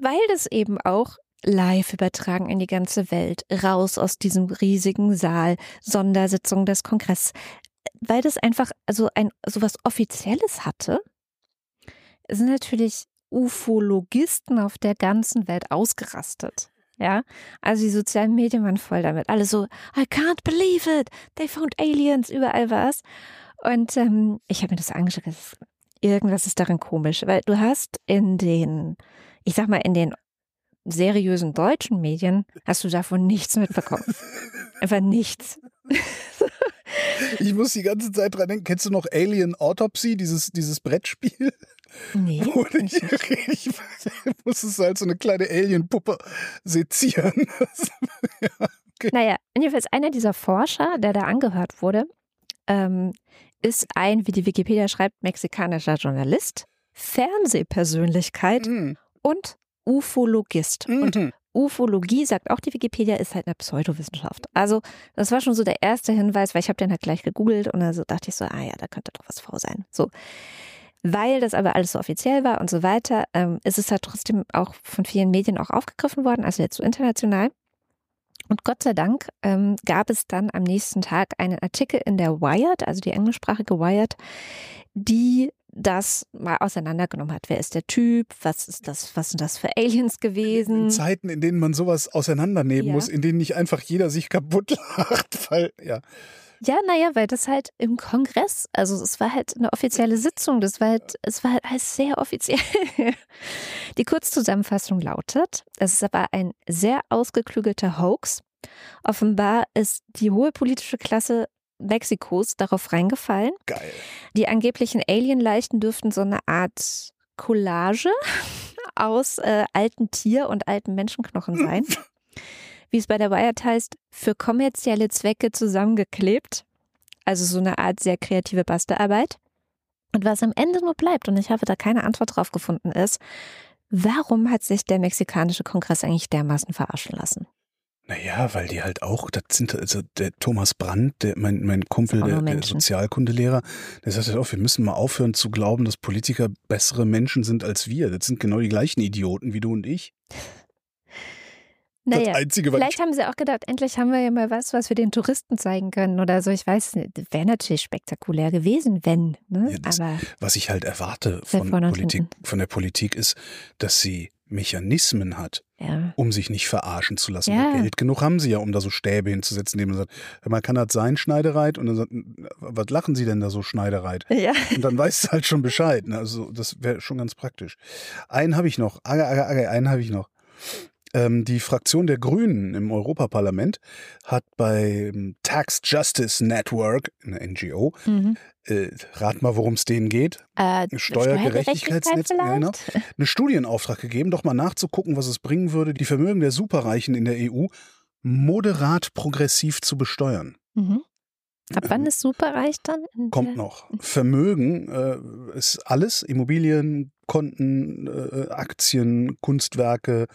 weil das eben auch live übertragen in die ganze Welt, raus aus diesem riesigen Saal, Sondersitzung des Kongresses, weil das einfach so ein sowas Offizielles hatte, sind natürlich Ufologisten auf der ganzen Welt ausgerastet. Ja, also die sozialen Medien waren voll damit. Alle so, I can't believe it, they found aliens, überall was. Und ähm, ich habe mir das angeschaut, das irgendwas ist darin komisch, weil du hast in den, ich sag mal, in den seriösen deutschen Medien hast du davon nichts mitbekommen. Einfach nichts.
Ich muss die ganze Zeit dran denken, kennst du noch Alien Autopsy, dieses, dieses Brettspiel?
Nee.
Wo ich, ich, muss es halt so eine kleine Alien-Puppe sezieren. ja.
Naja, jedenfalls einer dieser Forscher, der da angehört wurde, ähm, ist ein, wie die Wikipedia schreibt, mexikanischer Journalist, Fernsehpersönlichkeit
Mhm.
und Ufologist. Und
Mhm.
Ufologie, sagt auch die Wikipedia, ist halt eine Pseudowissenschaft. Also das war schon so der erste Hinweis, weil ich habe den halt gleich gegoogelt und dann so dachte ich so, ah ja, da könnte doch was vor sein. So. Weil das aber alles so offiziell war und so weiter, ähm, ist es halt trotzdem auch von vielen Medien auch aufgegriffen worden, also jetzt so international. Und Gott sei Dank ähm, gab es dann am nächsten Tag einen Artikel in der Wired, also die englischsprachige Wired, die das mal auseinandergenommen hat. Wer ist der Typ? Was ist das? Was sind das für Aliens
In
gewesen?
Zeiten, in denen man sowas auseinandernehmen
Ja.
muss, in denen nicht einfach jeder sich kaputt lacht, weil, ja.
Ja, naja, weil das halt im Kongress, also es war halt eine offizielle Sitzung, das war halt, es war halt alles sehr offiziell. Die Kurzzusammenfassung lautet, es ist aber ein sehr ausgeklügelter Hoax. Offenbar ist die hohe politische Klasse Mexikos darauf reingefallen.
Geil.
Die angeblichen Alien-Leichen dürften so eine Art Collage aus äh, alten Tier- und alten Menschenknochen sein. Wie es bei der Wired heißt, für kommerzielle Zwecke zusammengeklebt. Also so eine Art sehr kreative Bastelarbeit. Und was am Ende nur bleibt, und ich habe da keine Antwort drauf gefunden, ist, warum hat sich der mexikanische Kongress eigentlich dermaßen verarschen lassen?
Naja, weil die halt auch, das sind also der Thomas Brandt, der, mein, mein Kumpel, der, der. Sozialkundelehrer, der sagt halt auch, wir müssen mal aufhören zu glauben, dass Politiker bessere Menschen sind als wir. Das sind genau die gleichen Idioten wie du und ich.
Naja,
Einzige,
vielleicht haben sie auch gedacht, endlich haben wir ja mal was, was wir den Touristen zeigen können oder so. Ich weiß wäre natürlich spektakulär gewesen, wenn. Ne?
Ja, das-
Aber
was ich halt erwarte von Politik, von der Politik ist, dass sie Mechanismen hat,
ja.
um sich nicht verarschen zu lassen.
Ja.
Geld genug haben sie ja, um da so Stäbe hinzusetzen, indem man sagt, mal, kann das sein, Schneidereit? Und dann sagt, was lachen sie denn da so, Schneidereit?
Ja.
Und dann weißt du halt schon Bescheid. Ne? Also das wäre schon ganz praktisch. Einen habe ich noch. Aga, aga, aga, einen habe ich noch. Ähm, die Fraktion der Grünen im Europaparlament hat beim Tax Justice Network, eine NGO,
Mhm.
Äh, rat mal, worum es denen geht,
Äh,
Steuergerechtigkeitsnetz, genau.
vielleicht?
eine Studie in Auftrag gegeben, doch mal nachzugucken, was es bringen würde, die Vermögen der Superreichen in der EU moderat progressiv zu besteuern.
Mhm. Ab wann ist superreich dann?
Kommt noch. Vermögen äh, ist alles, Immobilien, Konten, äh, Aktien, Kunstwerke,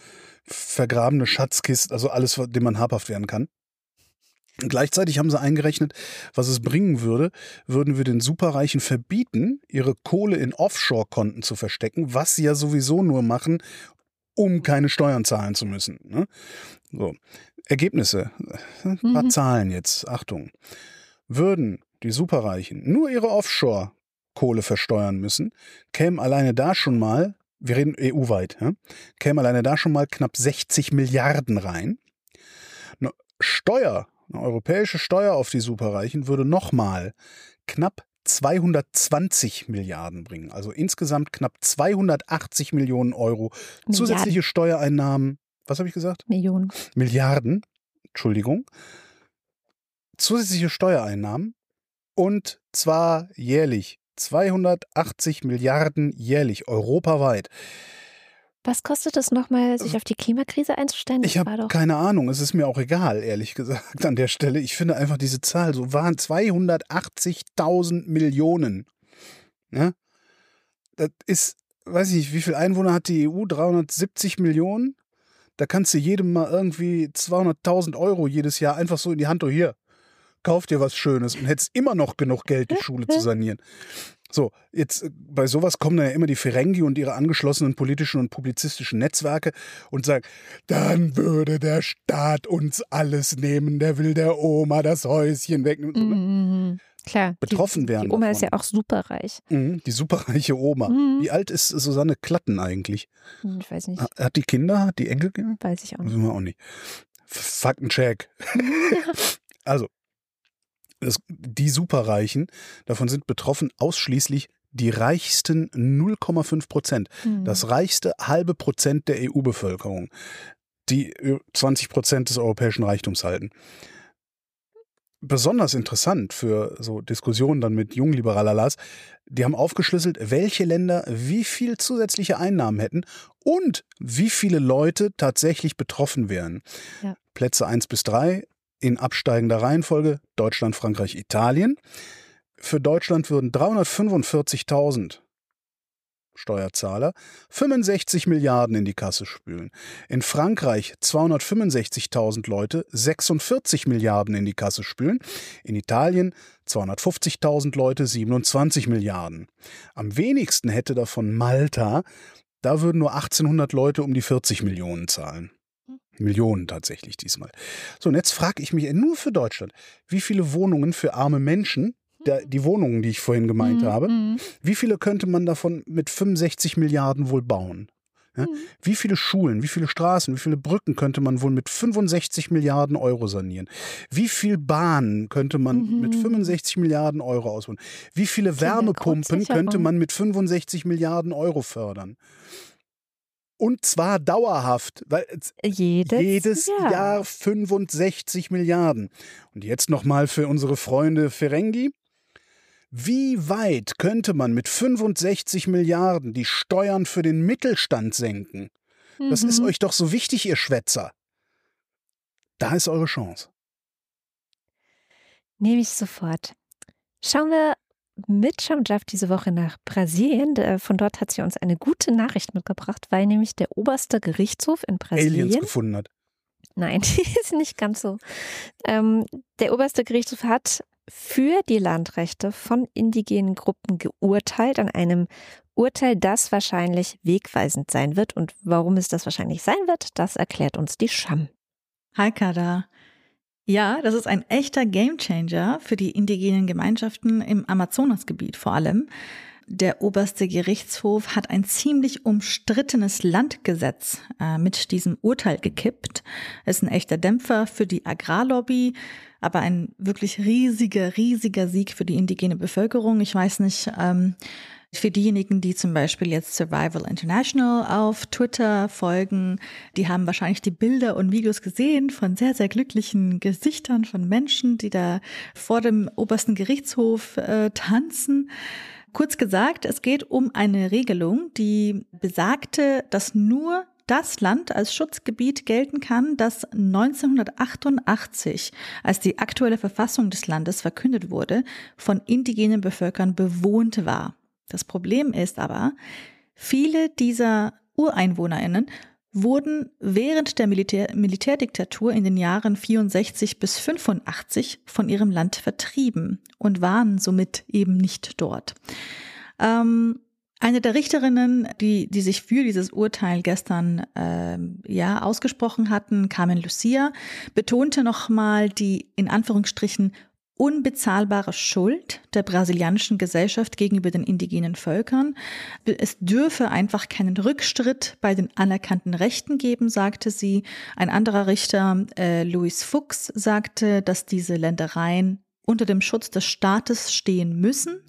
vergrabene Schatzkisten, also alles, dem man habhaft werden kann. Gleichzeitig haben sie eingerechnet, was es bringen würde, würden wir den Superreichen verbieten, ihre Kohle in Offshore-Konten zu verstecken, was sie ja sowieso nur machen, um keine Steuern zahlen zu müssen. Ne? So. Ergebnisse. Ein paar
Mhm.
Zahlen jetzt. Achtung. Würden die Superreichen nur ihre Offshore-Kohle versteuern müssen, kämen alleine da schon mal, wir reden EU-weit, ja, kämen alleine da schon mal knapp 60 Milliarden rein. Steuer, eine europäische Steuer auf die Superreichen würde nochmal knapp 220 Milliarden bringen. Also insgesamt knapp 280 Millionen Euro
Milliarden.
zusätzliche Steuereinnahmen. Was habe ich gesagt?
Millionen.
Milliarden, Entschuldigung, zusätzliche Steuereinnahmen und zwar jährlich. 280 Milliarden jährlich, europaweit.
Was kostet es nochmal, sich auf die Klimakrise einzustellen? Das
Ich habe keine Ahnung, es ist mir auch egal, ehrlich gesagt, an der Stelle. Ich finde einfach diese Zahl so waren 280.000 Millionen. Ja? Das ist weiß ich, wie viel Einwohner hat die EU? 370 Millionen? Da kannst du jedem mal irgendwie 200.000 Euro jedes Jahr einfach so in die Hand, oh hier, kauf dir was Schönes und hättest immer noch genug Geld, die Schule zu sanieren. So, jetzt äh, bei sowas kommen dann ja immer die Ferengi und ihre angeschlossenen politischen und publizistischen Netzwerke und sagen, dann würde der Staat uns alles nehmen, der will der Oma das Häuschen wegnehmen. Ne?
Mhm. Klar.
Betroffen
die,
werden
Die Oma ist ja
davon.
auch superreich.
Mhm, die superreiche Oma.
Mhm.
Wie alt ist Susanne Klatten eigentlich?
Hm, Ich weiß nicht,
Ha- Hat die Kinder? Hat die Enkelkinder?
weiß ich auch nicht.
Wissen wir auch nicht. Faktencheck. also, das, die Superreichen, davon sind betroffen ausschließlich die reichsten 0,5 Prozent.
Hm.
Das reichste halbe Prozent der EU-Bevölkerung, die ö- 20 Prozent des europäischen Reichtums halten. Besonders interessant für so Diskussionen dann mit jungliberaler Las, die haben aufgeschlüsselt, welche Länder wie viel zusätzliche Einnahmen hätten und wie viele Leute tatsächlich betroffen wären.
Ja.
Plätze 1 bis 3 in absteigender Reihenfolge Deutschland, Frankreich, Italien. Für Deutschland würden 345.000 Steuerzahler 65 Milliarden in die Kasse spülen. In Frankreich 265.000 Leute 46 Milliarden in die Kasse spülen. In Italien 250.000 Leute 27 Milliarden. Am wenigsten hätte davon Malta. Da würden nur 1800 Leute um die 40 Millionen zahlen. Millionen tatsächlich diesmal. So, und jetzt frage ich mich nur für Deutschland, wie viele Wohnungen für arme Menschen, der, die Wohnungen, die ich vorhin gemeint
Mhm,
habe,
mhm.
wie viele könnte man davon mit 65 Milliarden wohl bauen? Ja?
Mhm.
Wie viele Schulen, wie viele Straßen, wie viele Brücken könnte man wohl mit 65 Milliarden Euro sanieren? Wie viel Bahnen könnte man
Mhm.
mit 65 Milliarden Euro ausbauen? Wie viele Wärmepumpen könnte man mit 65 Milliarden Euro fördern? Und zwar dauerhaft, weil es-
Jedes,
jedes
Jahr.
Jahr 65 Milliarden. Und jetzt nochmal für unsere Freunde Ferengi. Wie weit könnte man mit 65 Milliarden die Steuern für den Mittelstand senken? Das ist
Mhm.
euch doch so wichtig, ihr Schwätzer. Da ist eure Chance.
Nehme ich sofort. Schauen wir mit Shamjaf diese Woche nach Brasilien. Der- Von dort hat sie uns eine gute Nachricht mitgebracht, weil nämlich der oberste Gerichtshof in Brasilien.
Aliens gefunden hat.
Nein, die ist nicht ganz so. Ähm, der oberste Gerichtshof hat für die Landrechte von indigenen Gruppen geurteilt an einem Urteil, das wahrscheinlich wegweisend sein wird. Und warum es das wahrscheinlich sein wird, das erklärt uns die Scham.
Hi Kada. Ja, das ist ein echter Gamechanger für die indigenen Gemeinschaften im Amazonasgebiet vor allem. Der oberste Gerichtshof hat ein ziemlich umstrittenes Landgesetz äh, mit diesem Urteil gekippt. Ist ein echter Dämpfer für die Agrarlobby, aber ein wirklich riesiger, riesiger Sieg für die indigene Bevölkerung. Ich weiß nicht, ähm, für diejenigen, die zum Beispiel jetzt Survival International auf Twitter folgen, die haben wahrscheinlich die Bilder und Videos gesehen von sehr, sehr glücklichen Gesichtern von Menschen, die da vor dem obersten Gerichtshof äh, tanzen. Kurz gesagt, es geht um eine Regelung, die besagte, dass nur das Land als Schutzgebiet gelten kann, das 1988, als die aktuelle Verfassung des Landes verkündet wurde, von indigenen Bevölkern bewohnt war. Das Problem ist aber, viele dieser Ureinwohnerinnen wurden während der Militär Militärdiktatur in den Jahren 64 bis 85 von ihrem Land vertrieben und waren somit eben nicht dort. Ähm, eine der Richterinnen, die, die sich für dieses Urteil gestern ähm, ja ausgesprochen hatten, Carmen Lucia, betonte nochmal die in Anführungsstrichen unbezahlbare Schuld der brasilianischen Gesellschaft gegenüber den indigenen Völkern. Es dürfe einfach keinen Rückschritt bei den anerkannten Rechten geben, sagte sie. Ein anderer Richter, äh, Luis Fuchs, sagte, dass diese Ländereien unter dem Schutz des Staates stehen müssen.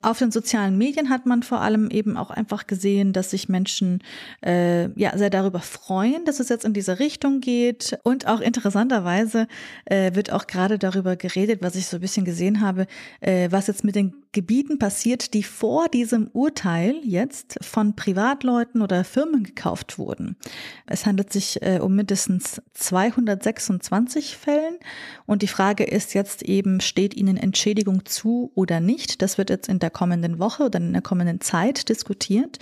Auf den sozialen Medien hat man vor allem eben auch einfach gesehen, dass sich Menschen äh, ja sehr darüber freuen, dass es jetzt in diese Richtung geht. Und auch interessanterweise äh, wird auch gerade darüber geredet, was ich so ein bisschen gesehen habe, äh, was jetzt mit den Gebieten passiert, die vor diesem Urteil jetzt von Privatleuten oder Firmen gekauft wurden. Es handelt sich äh, um mindestens 226 Fällen und die Frage ist jetzt eben, steht ihnen Entschädigung zu oder nicht? Das wird jetzt in der kommenden Woche oder in der kommenden Zeit diskutiert.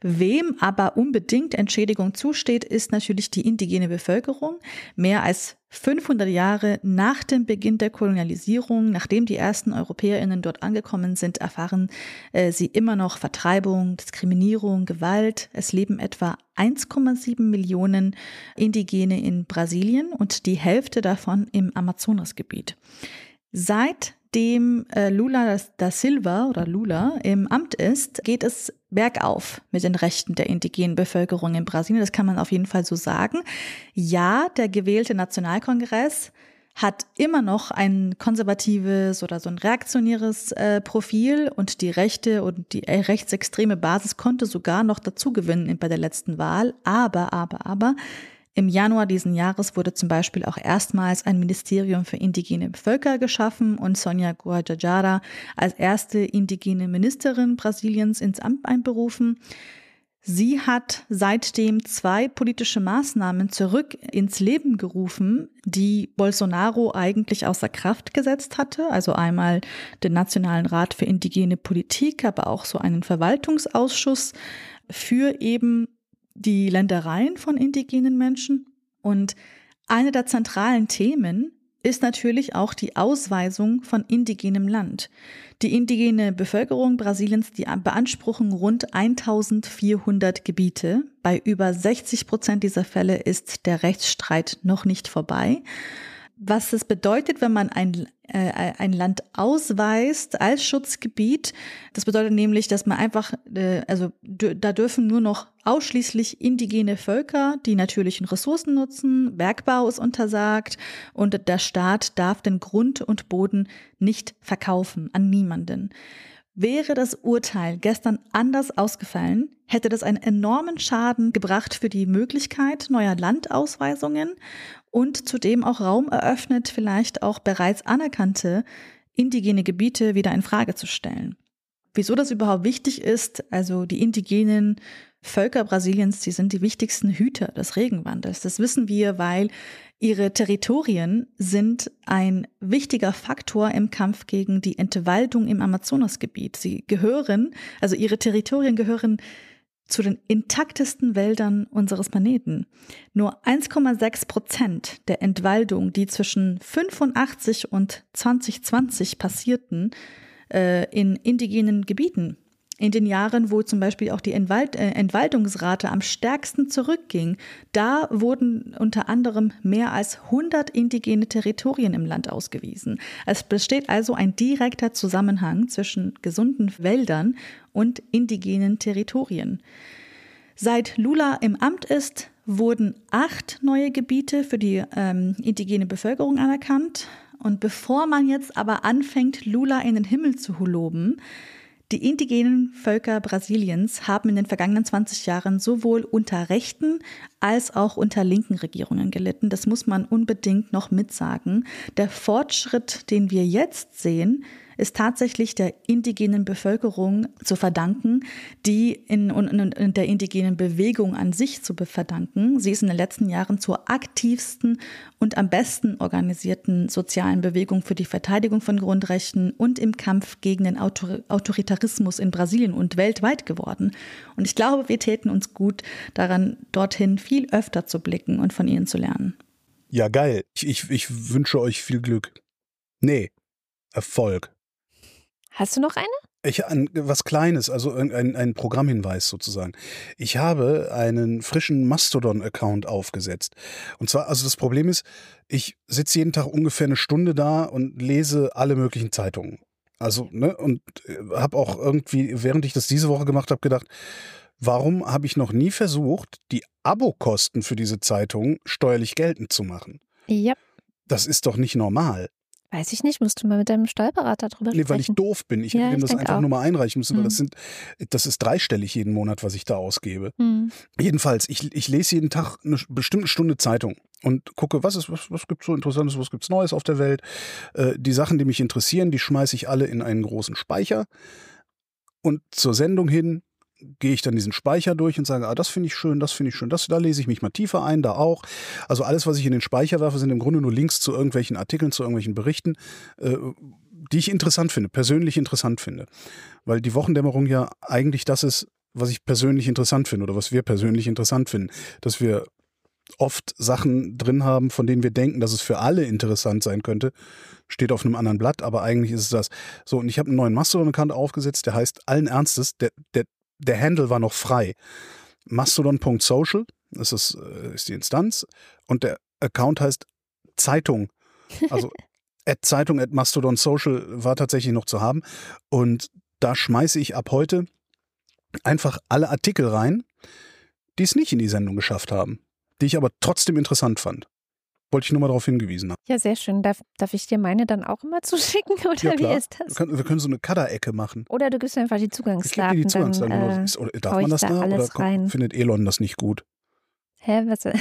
Wem aber unbedingt Entschädigung zusteht, ist natürlich die indigene Bevölkerung. Mehr als 500 Jahre nach dem Beginn der Kolonialisierung, nachdem die ersten Europäerinnen dort angekommen sind, erfahren äh, sie immer noch Vertreibung, Diskriminierung, Gewalt. Es leben etwa 1,7 Millionen Indigene in Brasilien und die Hälfte davon im Amazonasgebiet. Seit dem äh, Lula da Silva oder Lula im Amt ist, geht es bergauf mit den Rechten der indigenen Bevölkerung in Brasilien. Das kann man auf jeden Fall so sagen. Ja, der gewählte Nationalkongress hat immer noch ein konservatives oder so ein reaktionäres äh, Profil und die rechte und die äh, rechtsextreme Basis konnte sogar noch dazu gewinnen bei der letzten Wahl. Aber, aber, aber im Januar diesen Jahres wurde zum Beispiel auch erstmals ein Ministerium für indigene Völker geschaffen und Sonja Guajajara als erste indigene Ministerin Brasiliens ins Amt einberufen. Sie hat seitdem zwei politische Maßnahmen zurück ins Leben gerufen, die Bolsonaro eigentlich außer Kraft gesetzt hatte. Also einmal den Nationalen Rat für indigene Politik, aber auch so einen Verwaltungsausschuss für eben die Ländereien von indigenen Menschen. Und eine der zentralen Themen ist natürlich auch die Ausweisung von indigenem Land. Die indigene Bevölkerung Brasiliens, die beanspruchen rund 1400 Gebiete. Bei über 60 Prozent dieser Fälle ist der Rechtsstreit noch nicht vorbei was es bedeutet, wenn man ein, äh, ein Land ausweist als Schutzgebiet. Das bedeutet nämlich, dass man einfach, äh, also da dürfen nur noch ausschließlich indigene Völker die natürlichen Ressourcen nutzen, Bergbau ist untersagt und der Staat darf den Grund und Boden nicht verkaufen an niemanden. Wäre das Urteil gestern anders ausgefallen, hätte das einen enormen Schaden gebracht für die Möglichkeit neuer Landausweisungen und zudem auch Raum eröffnet, vielleicht auch bereits anerkannte indigene Gebiete wieder in Frage zu stellen. Wieso das überhaupt wichtig ist, also die indigenen Völker Brasiliens, die sind die wichtigsten Hüter des Regenwandels. Das wissen wir, weil ihre Territorien sind ein wichtiger Faktor im Kampf gegen die Entwaldung im Amazonasgebiet. Sie gehören, also ihre Territorien gehören zu den intaktesten Wäldern unseres Planeten. Nur 1,6 Prozent der Entwaldung, die zwischen 85 und 2020 passierten, äh, in indigenen Gebieten in den Jahren, wo zum Beispiel auch die Entwald äh, Entwaldungsrate am stärksten zurückging, da wurden unter anderem mehr als 100 indigene Territorien im Land ausgewiesen. Es besteht also ein direkter Zusammenhang zwischen gesunden Wäldern und indigenen Territorien. Seit Lula im Amt ist, wurden acht neue Gebiete für die ähm, indigene Bevölkerung anerkannt. Und bevor man jetzt aber anfängt, Lula in den Himmel zu loben, die indigenen Völker Brasiliens haben in den vergangenen 20 Jahren sowohl unter rechten als auch unter linken Regierungen gelitten. Das muss man unbedingt noch mitsagen. Der Fortschritt, den wir jetzt sehen, ist tatsächlich der indigenen Bevölkerung zu verdanken, die in, in, in, der indigenen Bewegung an sich zu verdanken. Sie ist in den letzten Jahren zur aktivsten und am besten organisierten sozialen Bewegung für die Verteidigung von Grundrechten und im Kampf gegen den Autor Autoritarismus in Brasilien und weltweit geworden. Und ich glaube, wir täten uns gut daran, dorthin viel öfter zu blicken und von ihnen zu lernen.
Ja, geil. Ich, ich, ich wünsche euch viel Glück. Nee, Erfolg.
Hast du noch eine?
Ich ein, was Kleines, also ein, ein Programmhinweis sozusagen. Ich habe einen frischen Mastodon-Account aufgesetzt. Und zwar, also das Problem ist, ich sitze jeden Tag ungefähr eine Stunde da und lese alle möglichen Zeitungen. Also, ne, und äh, habe auch irgendwie, während ich das diese Woche gemacht habe, gedacht, warum habe ich noch nie versucht, die Abokosten für diese Zeitung steuerlich geltend zu machen?
Ja.
Das ist doch nicht normal.
Weiß ich nicht, musst du mal mit deinem Steuerberater drüber nee, sprechen.
weil ich doof bin. Ich ja, hätte das einfach auch. nur mal einreichen müssen, weil das mhm. sind, das ist dreistellig jeden Monat, was ich da ausgebe. Mhm. Jedenfalls, ich, ich lese jeden Tag eine bestimmte Stunde Zeitung und gucke, was ist, was, was gibt so Interessantes, was gibt's Neues auf der Welt. Äh, die Sachen, die mich interessieren, die schmeiße ich alle in einen großen Speicher. Und zur Sendung hin gehe ich dann diesen Speicher durch und sage, ah, das finde ich schön, das finde ich schön, das, da lese ich mich mal tiefer ein, da auch. Also alles, was ich in den Speicher werfe, sind im Grunde nur Links zu irgendwelchen Artikeln, zu irgendwelchen Berichten, äh, die ich interessant finde, persönlich interessant finde. Weil die Wochendämmerung ja eigentlich das ist, was ich persönlich interessant finde oder was wir persönlich interessant finden. Dass wir oft Sachen drin haben, von denen wir denken, dass es für alle interessant sein könnte. Steht auf einem anderen Blatt, aber eigentlich ist es das. So, und ich habe einen neuen Mastodon-Account aufgesetzt, der heißt allen Ernstes, der, der, der Handle war noch frei. Mastodon.social, das ist, äh, ist die Instanz, und der Account heißt Zeitung. Also at Zeitung at Mastodon Social war tatsächlich noch zu haben. Und da schmeiße ich ab heute einfach alle Artikel rein, die es nicht in die Sendung geschafft haben, die ich aber trotzdem interessant fand. Wollte ich nur mal darauf hingewiesen haben.
Ja, sehr schön. Darf, darf ich dir meine dann auch immer zuschicken oder
Ja,
wie ist das?
Wir können, wir können so eine Kadderecke machen.
Oder du gibst mir einfach die
Ich gebe
Zugangsdaten.
dir die Zugangsdaten.
dann, äh,
ist- oder darf man
ich
das
da
da? Oder kommt- findet Elon das nicht gut?
Hä, was?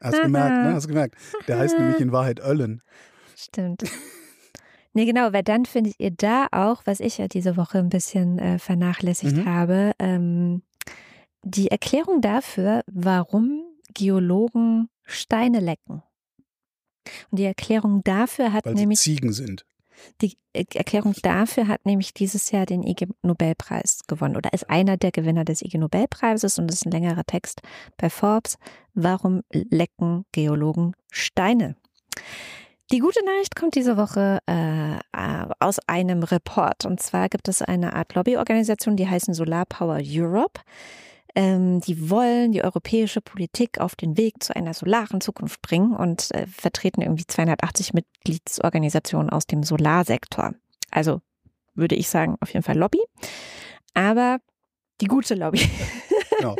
Hast du gemerkt, ne? Hast du gemerkt. Der heißt nämlich in Wahrheit Öllen.
Stimmt. Nee, genau, weil dann findet ihr da auch, was ich ja diese Woche ein bisschen äh, vernachlässigt
Mhm.
habe, ähm, die Erklärung dafür, warum Geologen Steine lecken. Und die Erklärung dafür hat
Weil sie
nämlich
Ziegen sind.
die äh, Erklärung dafür hat nämlich dieses Jahr den IG Nobelpreis gewonnen oder ist einer der Gewinner des IG Nobelpreises und das ist ein längerer Text bei Forbes. Warum lecken Geologen Steine? Die gute Nachricht kommt diese Woche äh, äh, aus einem Report. Und zwar gibt es eine Art Lobbyorganisation, die heißen Solar Power Europe. Ähm, die wollen die europäische Politik auf den Weg zu einer solaren Zukunft bringen und äh, vertreten irgendwie 280 Mitgliedsorganisationen aus dem Solarsektor. Also würde ich sagen, auf jeden Fall Lobby. Aber die gute Lobby.
Genau.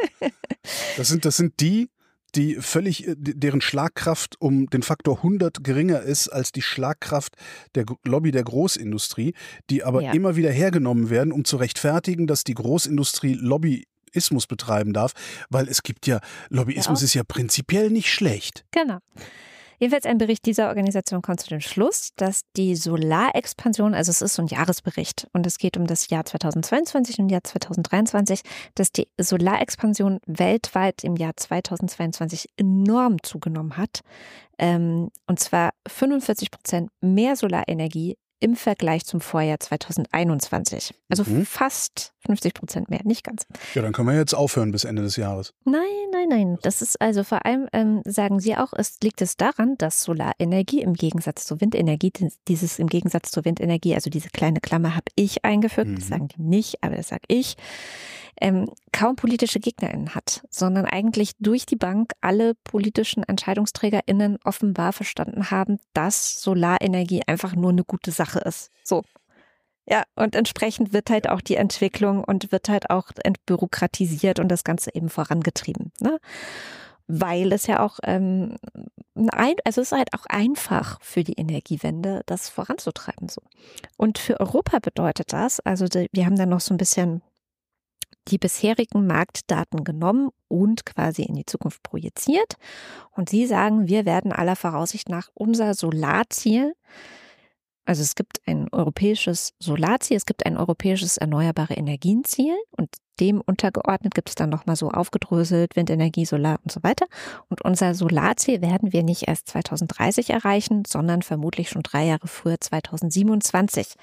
Das sind, das sind die, die völlig, äh, deren Schlagkraft um den Faktor 100 geringer ist als die Schlagkraft der Lobby der Großindustrie, die aber
Ja.
immer wieder hergenommen werden, um zu rechtfertigen, dass die Großindustrie Lobbyismus betreiben darf, weil es gibt ja, Lobbyismus
Ja.
ist ja prinzipiell nicht schlecht.
Genau. Jedenfalls ein Bericht dieser Organisation kommt zu dem Schluss, dass die Solarexpansion, also es ist so ein Jahresbericht und es geht um das Jahr 2022 und Jahr 2023, dass die Solarexpansion weltweit im Jahr 2022 enorm zugenommen hat. Ähm, und zwar 45 Prozent mehr Solarenergie im Vergleich zum Vorjahr 2021. Also
Mhm.
fast 50 Prozent mehr, nicht ganz.
Ja, dann können wir jetzt aufhören bis Ende des Jahres.
Nein, nein, nein. Das ist also vor allem, ähm, sagen Sie auch, es liegt es daran, dass Solarenergie im Gegensatz zur Windenergie, dies- dieses im Gegensatz zur Windenergie, also diese kleine Klammer habe ich eingeführt,
Mhm.
das sagen die nicht, aber das sage ich, ähm, kaum politische GegnerInnen hat, sondern eigentlich durch die Bank alle politischen EntscheidungsträgerInnen offenbar verstanden haben, dass Solarenergie einfach nur eine gute Sache ist. So. Ja, und entsprechend wird halt auch die Entwicklung und wird halt auch entbürokratisiert und das Ganze eben vorangetrieben. Ne? Weil es ja auch, ähm, ein, also es ist halt auch einfach für die Energiewende, das voranzutreiben. So. Und für Europa bedeutet das, also die, wir haben dann noch so ein bisschen die bisherigen Marktdaten genommen und quasi in die Zukunft projiziert. Und sie sagen, wir werden aller Voraussicht nach unser Solarziel also es gibt ein europäisches Solarziel, es gibt ein europäisches erneuerbare Energienziel und dem untergeordnet gibt es dann nochmal so aufgedröselt, Windenergie, Solar und so weiter. Und unser Solarziel werden wir nicht erst 2030 erreichen, sondern vermutlich schon drei Jahre früher, 2027.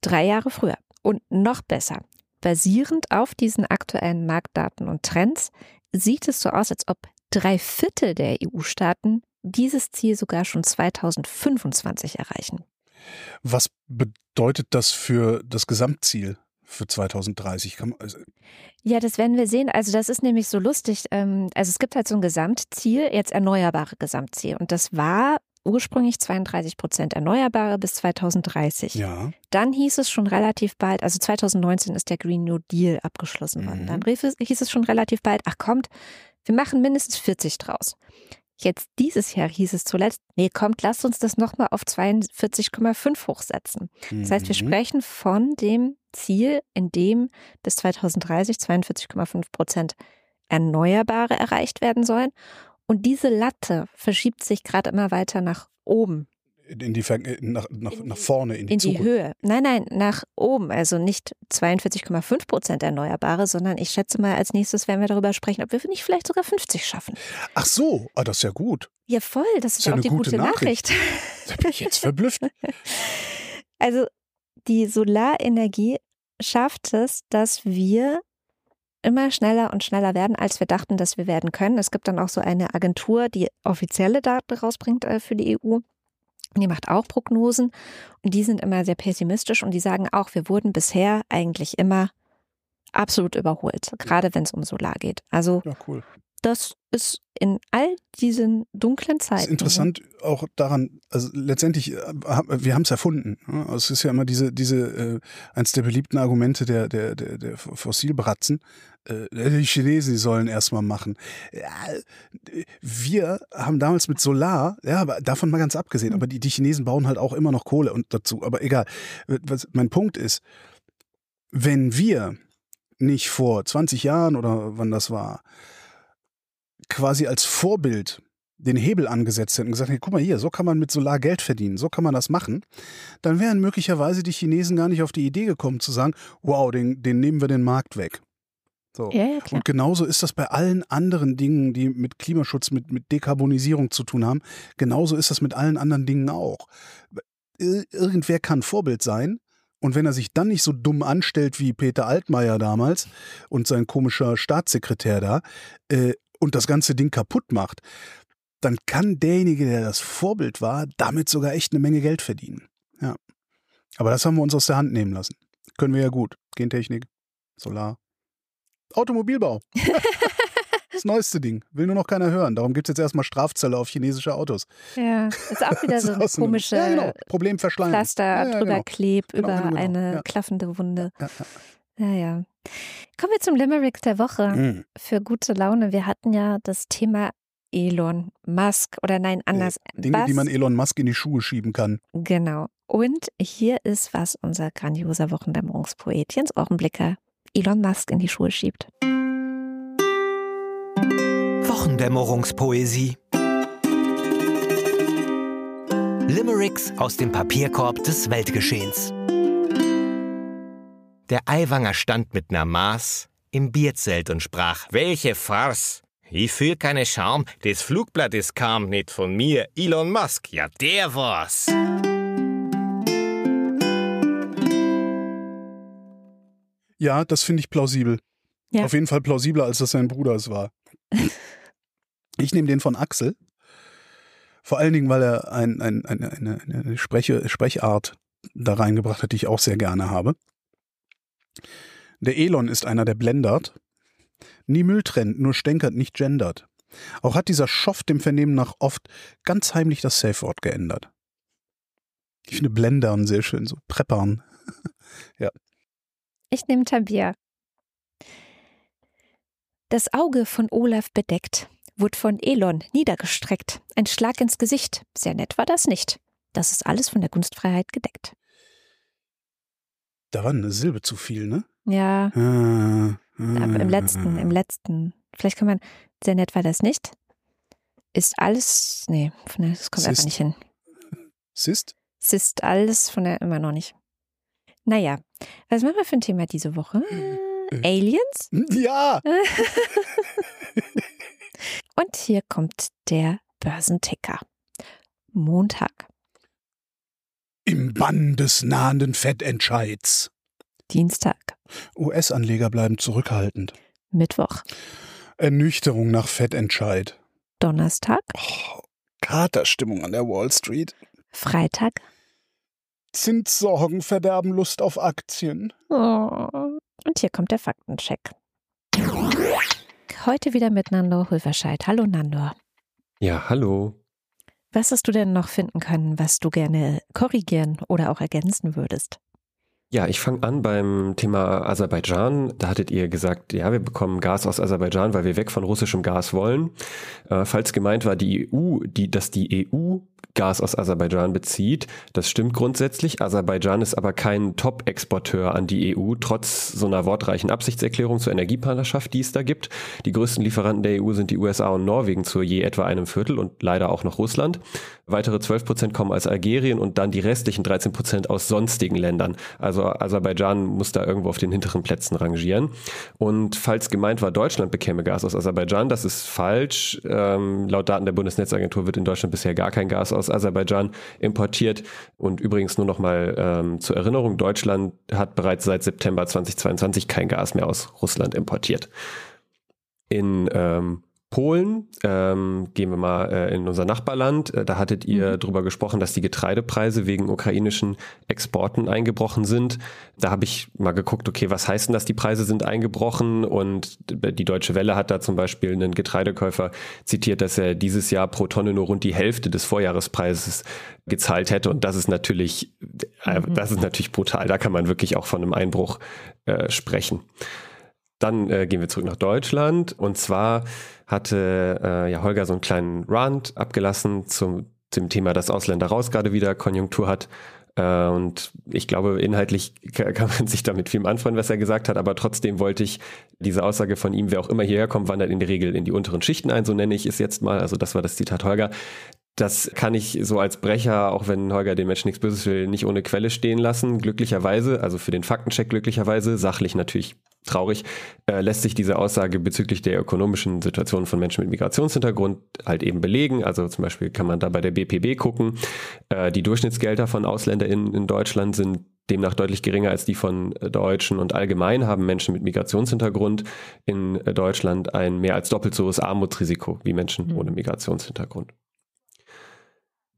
Drei Jahre früher. Und noch besser, basierend auf diesen aktuellen Marktdaten und Trends, sieht es so aus, als ob drei Viertel der EU-Staaten dieses Ziel sogar schon 2025 erreichen.
Was bedeutet das für das Gesamtziel für 2030? Kann man, also,
Ja, das werden wir sehen. Also das ist nämlich so lustig. Ähm, Also es gibt halt so ein Gesamtziel, jetzt erneuerbare Gesamtziel. Und das war ursprünglich 32 Prozent Erneuerbare bis 2030.
ja.
Dann hieß es schon relativ bald, also 2019 ist der Green New Deal abgeschlossen worden.
Mhm.
Dann rief es, hieß es schon relativ bald, ach kommt, wir machen mindestens 40 draus. Jetzt dieses Jahr hieß es zuletzt, nee, kommt, lasst uns das nochmal auf 42,5 hochsetzen. Das heißt, wir
Mhm.
sprechen von dem Ziel, in dem bis 2030 42,5 Prozent Erneuerbare erreicht werden sollen. Und diese Latte verschiebt sich gerade immer weiter nach oben.
in die Ver nach, nach, nach vorne, in die
in die
Zukunft.
Höhe. Nein, nein, nach oben. Also nicht 42,5 Prozent Erneuerbare, sondern ich schätze mal, als nächstes werden wir darüber sprechen, ob wir nicht vielleicht sogar 50 schaffen.
Ach so, ah, das ist ja gut.
Ja, voll. Das ist
ja
auch die
gute
gute
Nachricht.
Nachricht.
Da bin ich jetzt verblüfft.
Also die Solarenergie schafft es, dass wir immer schneller und schneller werden, als wir dachten, dass wir werden können. Es gibt dann auch so eine Agentur, die offizielle Daten rausbringt äh, für die EU. Die macht auch Prognosen und die sind immer sehr pessimistisch und die sagen auch, wir wurden bisher eigentlich immer absolut überholt, gerade wenn es um Solar geht. Also
Ja, cool.
Das ist in all diesen dunklen Zeiten.
Das ist interessant auch daran, also letztendlich, äh, wir haben es erfunden. ne? Also Es ist ja immer diese, diese, äh, eins der beliebten Argumente der, der, der, der Fossilbratzen. Äh, die Chinesen, die sollen erstmal machen. Ja, wir haben damals mit Solar, ja, aber davon mal ganz abgesehen, aber die, die Chinesen bauen halt auch immer noch Kohle und dazu. Aber egal. Was, mein Punkt ist, wenn wir nicht vor 20 Jahren oder wann das war, quasi als Vorbild den Hebel angesetzt hätten und gesagt hätten, guck mal hier, so kann man mit Solar Geld verdienen, so kann man das machen, dann wären möglicherweise die Chinesen gar nicht auf die Idee gekommen zu sagen, wow, den, den nehmen wir den Markt weg. So.
Ja, ja.
Und genauso ist das bei allen anderen Dingen, die mit Klimaschutz, mit, mit Dekarbonisierung zu tun haben. Genauso ist das mit allen anderen Dingen auch. Ir- Irgendwer kann Vorbild sein. Und wenn er sich dann nicht so dumm anstellt wie Peter Altmaier damals und sein komischer Staatssekretär da äh, und das ganze Ding kaputt macht, dann kann derjenige, der das Vorbild war, damit sogar echt eine Menge Geld verdienen. Ja. Aber das haben wir uns aus der Hand nehmen lassen. Können wir ja gut. Gentechnik, Solar. Automobilbau. das neueste Ding. Will nur noch keiner hören. Darum gibt es jetzt erstmal Strafzölle auf chinesische Autos.
Ja, ist auch wieder so eine komische
ja, genau. Problem verschleiern.
Pflaster
Ja, ja,
drüber
genau.
klebt
Genau,
über
genau, genau.
eine klaffende Wunde.
Ja,
ja. Kommen wir zum Limerick der Woche
Mhm.
für gute Laune. Wir hatten ja das Thema Elon Musk oder nein, anders.
Dinge,
was,
die man Elon Musk in die Schuhe schieben kann.
Genau. Und hier ist, was unser grandioser Wochendämmerungspoet Jens Ohrenblicker Elon Musk in die Schuhe schiebt.
Wochendämmerungspoesie. Limericks aus dem Papierkorb des Weltgeschehens. Der Eiwanger stand mit ner Maß im Bierzelt und sprach: Welche Farce! Ich fühl keine Scham, das Flugblatt es kam nicht von mir, Elon Musk, ja der war's.
Ja, das finde ich plausibel.
Ja.
Auf jeden Fall plausibler, als das sein Bruder es war. ich nehme den von Axel. Vor allen Dingen, weil er ein, ein, eine, eine, eine Spreche, Sprechart da reingebracht hat, die ich auch sehr gerne habe. Der Elon ist einer, der blendert. Nie Müll trennt, nur stänkert, nicht gendert. Auch hat dieser Schoff dem Vernehmen nach oft ganz heimlich das Safe-Wort geändert. Ich finde Blendern sehr schön, so Preppern.
Ich nehme Tabia. Das Auge von Olaf bedeckt, wurde von Elon niedergestreckt. Ein Schlag ins Gesicht. Sehr nett war das nicht. Das ist alles von der Kunstfreiheit gedeckt.
Da war eine Silbe zu viel, ne?
Ja,
Ah,
aber im letzten, im letzten. Vielleicht kann man, sehr nett war das nicht. Ist alles, nee, von der, das kommt
Sist.
einfach nicht hin.
Sist?
Es ist alles von der, immer noch nicht. Naja, was machen wir für ein Thema diese Woche?
Äh.
Aliens?
Ja!
Und hier kommt der Börsenticker. Montag,
Im Bann des nahenden Fettentscheids.
Dienstag,
US-Anleger bleiben zurückhaltend.
Mittwoch,
Ernüchterung nach Fettentscheid.
Donnerstag,
Oh, Katerstimmung an der Wall Street.
Freitag.
Zinssorgen verderben Lust auf Aktien.
Oh. Und hier kommt der Faktencheck. Heute wieder mit Nandor Hulverscheid. Hallo Nandor.
Ja, hallo.
Was hast du denn noch finden können, was du gerne korrigieren oder auch ergänzen würdest?
Ja, ich fange an beim Thema Aserbaidschan. Da hattet ihr gesagt, ja, wir bekommen Gas aus Aserbaidschan, weil wir weg von russischem Gas wollen. Äh, falls gemeint war, die EU, die, dass die EU Gas aus Aserbaidschan bezieht. Das stimmt grundsätzlich. Aserbaidschan ist aber kein Top-Exporteur an die EU, trotz so einer wortreichen Absichtserklärung zur Energiepartnerschaft, die es da gibt. Die größten Lieferanten der EU sind die USA und Norwegen zu je etwa einem Viertel und leider auch noch Russland. Weitere 12 Prozent kommen aus Algerien und dann die restlichen 13 Prozent aus sonstigen Ländern. Also Aserbaidschan muss da irgendwo auf den hinteren Plätzen rangieren. Und falls gemeint war, Deutschland bekäme Gas aus Aserbaidschan, das ist falsch. Ähm, laut Daten der Bundesnetzagentur wird in Deutschland bisher gar kein Gas aus Aserbaidschan importiert. Und übrigens nur noch mal ähm, zur Erinnerung, Deutschland hat bereits seit September 2022 kein Gas mehr aus Russland importiert. In ähm, Polen, ähm, gehen wir mal äh, in unser Nachbarland, äh, da hattet ihr mhm. drüber gesprochen, dass die Getreidepreise wegen ukrainischen Exporten eingebrochen sind. Da habe ich mal geguckt, okay, was heißt denn das, die Preise sind eingebrochen? Und die Deutsche Welle hat da zum Beispiel einen Getreidekäufer zitiert, dass er dieses Jahr pro Tonne nur rund die Hälfte des Vorjahrespreises gezahlt hätte. Und das ist natürlich, äh, mhm. das ist natürlich brutal. Da kann man wirklich auch von einem Einbruch äh, sprechen. Dann äh, gehen wir zurück nach Deutschland und zwar hatte äh, ja Holger so einen kleinen Rant abgelassen zum, zum Thema, dass Ausländer raus gerade wieder Konjunktur hat. Äh, und ich glaube, inhaltlich kann man sich damit viel anfreunden, was er gesagt hat, aber trotzdem wollte ich diese Aussage von ihm, wer auch immer hierher kommt, wandert in der Regel in die unteren Schichten ein, so nenne ich es jetzt mal. Also das war das Zitat Holger. Das kann ich so als Brecher, auch wenn Holger den Menschen nichts Böses will, nicht ohne Quelle stehen lassen. Glücklicherweise, also für den Faktencheck glücklicherweise, sachlich natürlich traurig, äh, lässt sich diese Aussage bezüglich der ökonomischen Situation von Menschen mit Migrationshintergrund halt eben belegen. Also zum Beispiel kann man da bei der BPB gucken. Äh, die Durchschnittsgelder von AusländerInnen in Deutschland sind demnach deutlich geringer als die von Deutschen und allgemein haben Menschen mit Migrationshintergrund in Deutschland ein mehr als doppelt so hohes Armutsrisiko wie Menschen mhm. ohne Migrationshintergrund.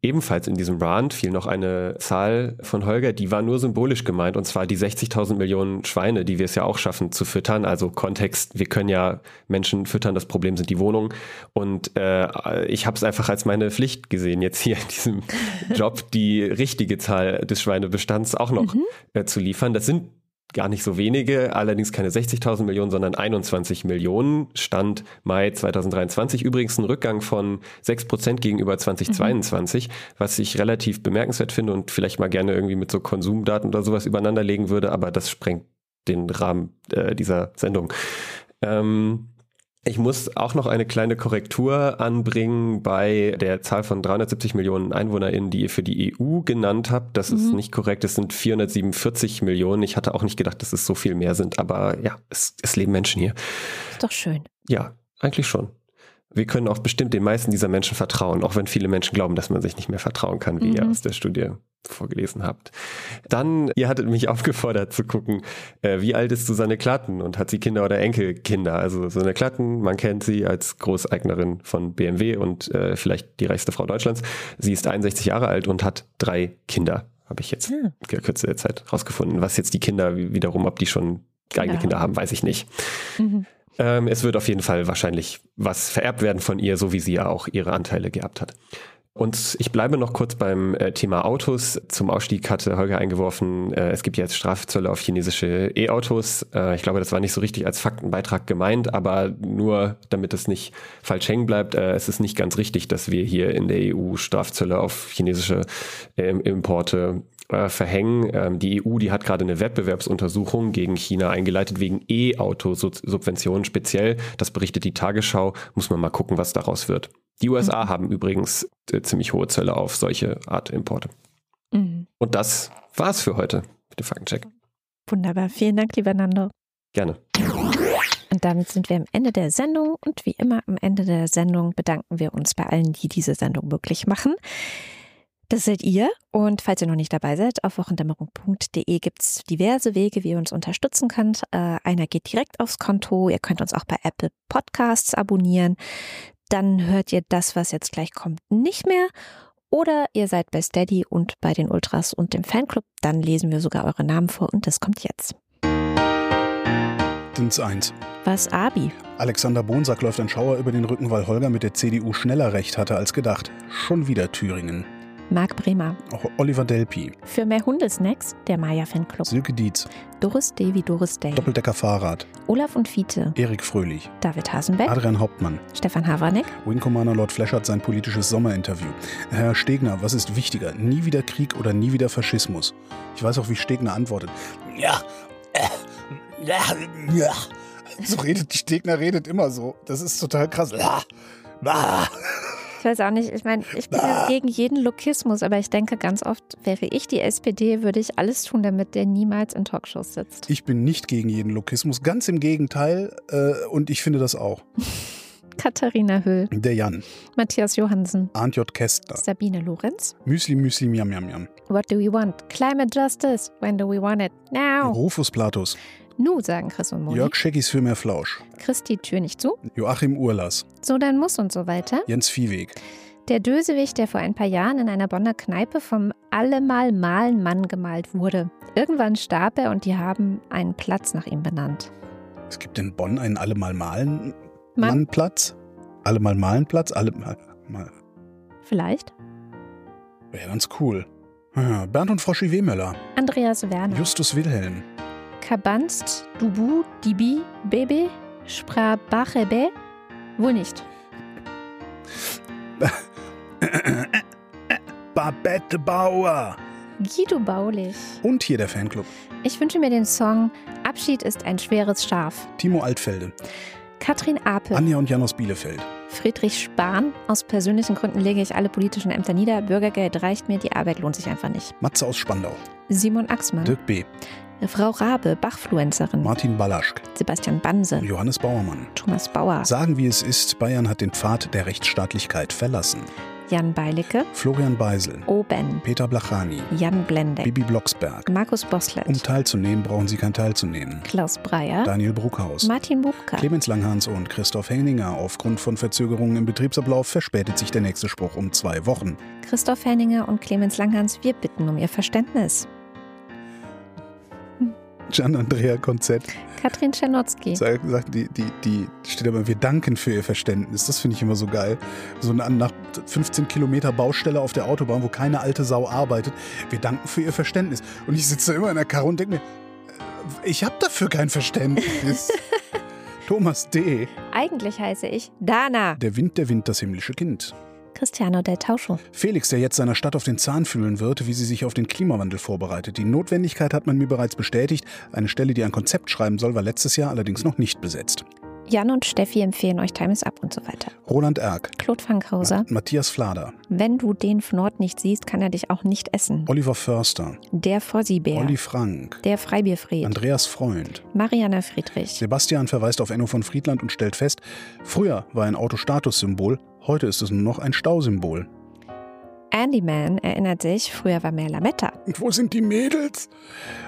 Ebenfalls in diesem Rand fiel noch eine Zahl von Holger, die war nur symbolisch gemeint, und zwar die 60.000 Millionen Schweine, die wir es ja auch schaffen zu füttern. Also Kontext, wir können ja Menschen füttern, das Problem sind die Wohnungen. Und äh, ich habe es einfach als meine Pflicht gesehen, jetzt hier in diesem Job die richtige Zahl des Schweinebestands auch noch mhm. äh, zu liefern. Das sind gar nicht so wenige, allerdings keine 60.000 Millionen, sondern 21 Millionen. Stand Mai 2023 übrigens ein Rückgang von 6 Prozent gegenüber 2022, mhm. was ich relativ bemerkenswert finde und vielleicht mal gerne irgendwie mit so Konsumdaten oder sowas übereinander legen würde, aber das sprengt den Rahmen äh, dieser Sendung. Ähm, ich muss auch noch eine kleine Korrektur anbringen bei der Zahl von 370 Millionen EinwohnerInnen, die ihr für die EU genannt habt. Das mhm. ist nicht korrekt. Es sind 447 Millionen. Ich hatte auch nicht gedacht, dass es so viel mehr sind. Aber ja, es, es leben Menschen hier.
Ist doch schön.
Ja, eigentlich schon wir können auch bestimmt den meisten dieser Menschen vertrauen, auch wenn viele Menschen glauben, dass man sich nicht mehr vertrauen kann, wie mhm. ihr aus der Studie vorgelesen habt. Dann, ihr hattet mich aufgefordert zu gucken, äh, wie alt ist Susanne Klatten und hat sie Kinder oder Enkelkinder? Also Susanne Klatten, man kennt sie als Großeignerin von BMW und äh, vielleicht die reichste Frau Deutschlands. Sie ist 61 Jahre alt und hat drei Kinder, habe ich jetzt ja. in der Kürze der Zeit rausgefunden. Was jetzt die Kinder wiederum, ob die schon eigene ja. Kinder haben, weiß ich nicht. Mhm. Ähm, es wird auf jeden Fall wahrscheinlich was vererbt werden von ihr, so wie sie ja auch ihre Anteile geerbt hat. Und ich bleibe noch kurz beim äh, Thema Autos. Zum Ausstieg hatte Holger eingeworfen, äh, es gibt jetzt Strafzölle auf chinesische E-Autos. Äh, ich glaube, das war nicht so richtig als Faktenbeitrag gemeint, aber nur damit es nicht falsch hängen bleibt. Es ist nicht ganz richtig, dass wir hier in der EU Strafzölle auf chinesische ähm, Importe äh, verhängen. Ähm, die EU, die hat gerade eine Wettbewerbsuntersuchung gegen China eingeleitet wegen E-Auto-Subventionen speziell. Das berichtet die Tagesschau. Muss man mal gucken, was daraus wird. Die USA mhm. haben übrigens äh, ziemlich hohe Zölle auf solche Art Importe. Mhm. Und das war's für heute mit dem Faktencheck.
Wunderbar. Vielen Dank, lieber Nando.
Gerne.
Und damit sind wir am Ende der Sendung. Und wie immer am Ende der Sendung bedanken wir uns bei allen, die diese Sendung möglich machen. Das seid ihr. Und falls ihr noch nicht dabei seid, auf wochendämmerung.de gibt es diverse Wege, wie ihr uns unterstützen könnt. Äh, einer geht direkt aufs Konto. Ihr könnt uns auch bei Apple Podcasts abonnieren. Dann hört ihr das, was jetzt gleich kommt, nicht mehr. Oder ihr seid bei Steady und bei den Ultras und dem Fanclub. Dann lesen wir sogar eure Namen vor und das kommt jetzt.
Sind's eins.
Was Abi?
Alexander Bonsack läuft ein Schauer über den Rücken, weil Holger mit der CDU schneller recht hatte als gedacht. Schon wieder Thüringen.
Marc Bremer.
Auch Oliver Delpi,
Für mehr Hundesnacks der Maya Fanclub.
Silke Dietz,
Doris Day wie Doris Day.
Doppeldecker Fahrrad,
Olaf und Fiete.
Erik Fröhlich,
David Hasenbeck.
Adrian Hauptmann,
Stefan Havranek.
Wing Commander Lord Flashert sein politisches Sommerinterview. Herr Stegner, was ist wichtiger? Nie wieder Krieg oder nie wieder Faschismus? Ich weiß auch, wie Stegner antwortet. Ja, äh, ja, ja. So redet Stegner redet immer so. Das ist total krass. Ja, ah.
Ich weiß auch nicht, ich meine, ich bin ja gegen jeden Lokismus, aber ich denke ganz oft, wäre ich die SPD, würde ich alles tun, damit der niemals in Talkshows sitzt.
Ich bin nicht gegen jeden Lokismus, ganz im Gegenteil. Äh, und ich finde das auch.
Katharina Höll,
Der Jan,
Matthias Johansen,
Arndt J. Kästner,
Sabine Lorenz.
Müsli Müsli Miam Miam Miam,
What do we want? Climate justice. When do we want it? Now.
Rufus Platus,
Nu, sagen Chris und Moni.
Jörg Scheckis für mehr Flausch,
Chris die Tür nicht zu.
Joachim Urlas,
So, dann muss und so weiter.
Jens Viehweg,
Der Dösewicht, der vor ein paar Jahren in einer Bonner Kneipe vom allemal malen Mann gemalt wurde. Irgendwann starb er und die haben einen Platz nach ihm benannt.
Es gibt in Bonn einen Allemal Malen
Mann.
Mannplatz. Allemal Malen Platz. Alle mal, mal.
Vielleicht?
Wäre ganz cool. Ja, Bernd und Froschi Wehmöller.
Andreas Werner.
Justus Wilhelm.
Kabanst, Dubu, Dibi, Bebe, Sprabachebe? Wohl nicht.
Babette Bauer.
Guido Baulich.
Und hier der Fanclub.
Ich wünsche mir den Song Abschied ist ein schweres Schaf.
Timo Altfelde.
Katrin Apel.
Anja und Jan aus Bielefeld.
Friedrich Spahn. Aus persönlichen Gründen lege ich alle politischen Ämter nieder. Bürgergeld reicht mir, die Arbeit lohnt sich einfach nicht.
Matze aus Spandau.
Simon Axmann.
Dirk B.
Frau Rabe, Bachfluencerin.
Martin Balaschk.
Sebastian Banse.
Johannes Bauermann.
Thomas Bauer.
Sagen wie es ist, Bayern hat den Pfad der Rechtsstaatlichkeit verlassen.
Jan Beilicke.
Florian Beisel.
Oben.
Peter Blachani.
Jan Blendeck.
Bibi Blocksberg.
Markus Boslett.
Um teilzunehmen, brauchen Sie kein Teilzunehmen.
Klaus Breyer.
Daniel Bruckhaus.
Martin Bubka.
Clemens Langhans und Christoph Henninger. Aufgrund von Verzögerungen im Betriebsablauf verspätet sich der nächste Spruch um zwei Wochen.
Christoph Henninger und Clemens Langhans, wir bitten um Ihr Verständnis.
Gian Andrea Konzett
Katrin Czernotzki.
sagt, die, die, die steht aber, wir danken für Ihr Verständnis. Das finde ich immer so geil. So eine, nach 15 Kilometer Baustelle auf der Autobahn, wo keine alte Sau arbeitet. Wir danken für Ihr Verständnis. Und ich sitze immer in der Karre und denke mir, äh, ich habe dafür kein Verständnis. Thomas D.
Eigentlich heiße ich Dana.
Der Wind, der Wind, das himmlische Kind.
Cristiano del Tauscho.
Felix, der jetzt seiner Stadt auf den Zahn fühlen wird, wie sie sich auf den Klimawandel vorbereitet. Die Notwendigkeit hat man mir bereits bestätigt. Eine Stelle, die ein Konzept schreiben soll, war letztes Jahr allerdings noch nicht besetzt.
Jan und Steffi empfehlen euch Time is Up und so weiter.
Roland Erck,
Claude Fankhauser.
Matthias Flader,
Wenn du den Fnord nicht siehst, kann er dich auch nicht essen.
Oliver Förster,
Der Fossibär.
Olli Frank,
Der Freibierfried.
Andreas Freund.
Mariana Friedrich.
Sebastian verweist auf Enno von Friedland und stellt fest, früher war ein Auto Statussymbol, heute ist es nur noch ein Stausymbol.
Andyman erinnert sich, früher war mehr Lametta.
Und wo sind die Mädels?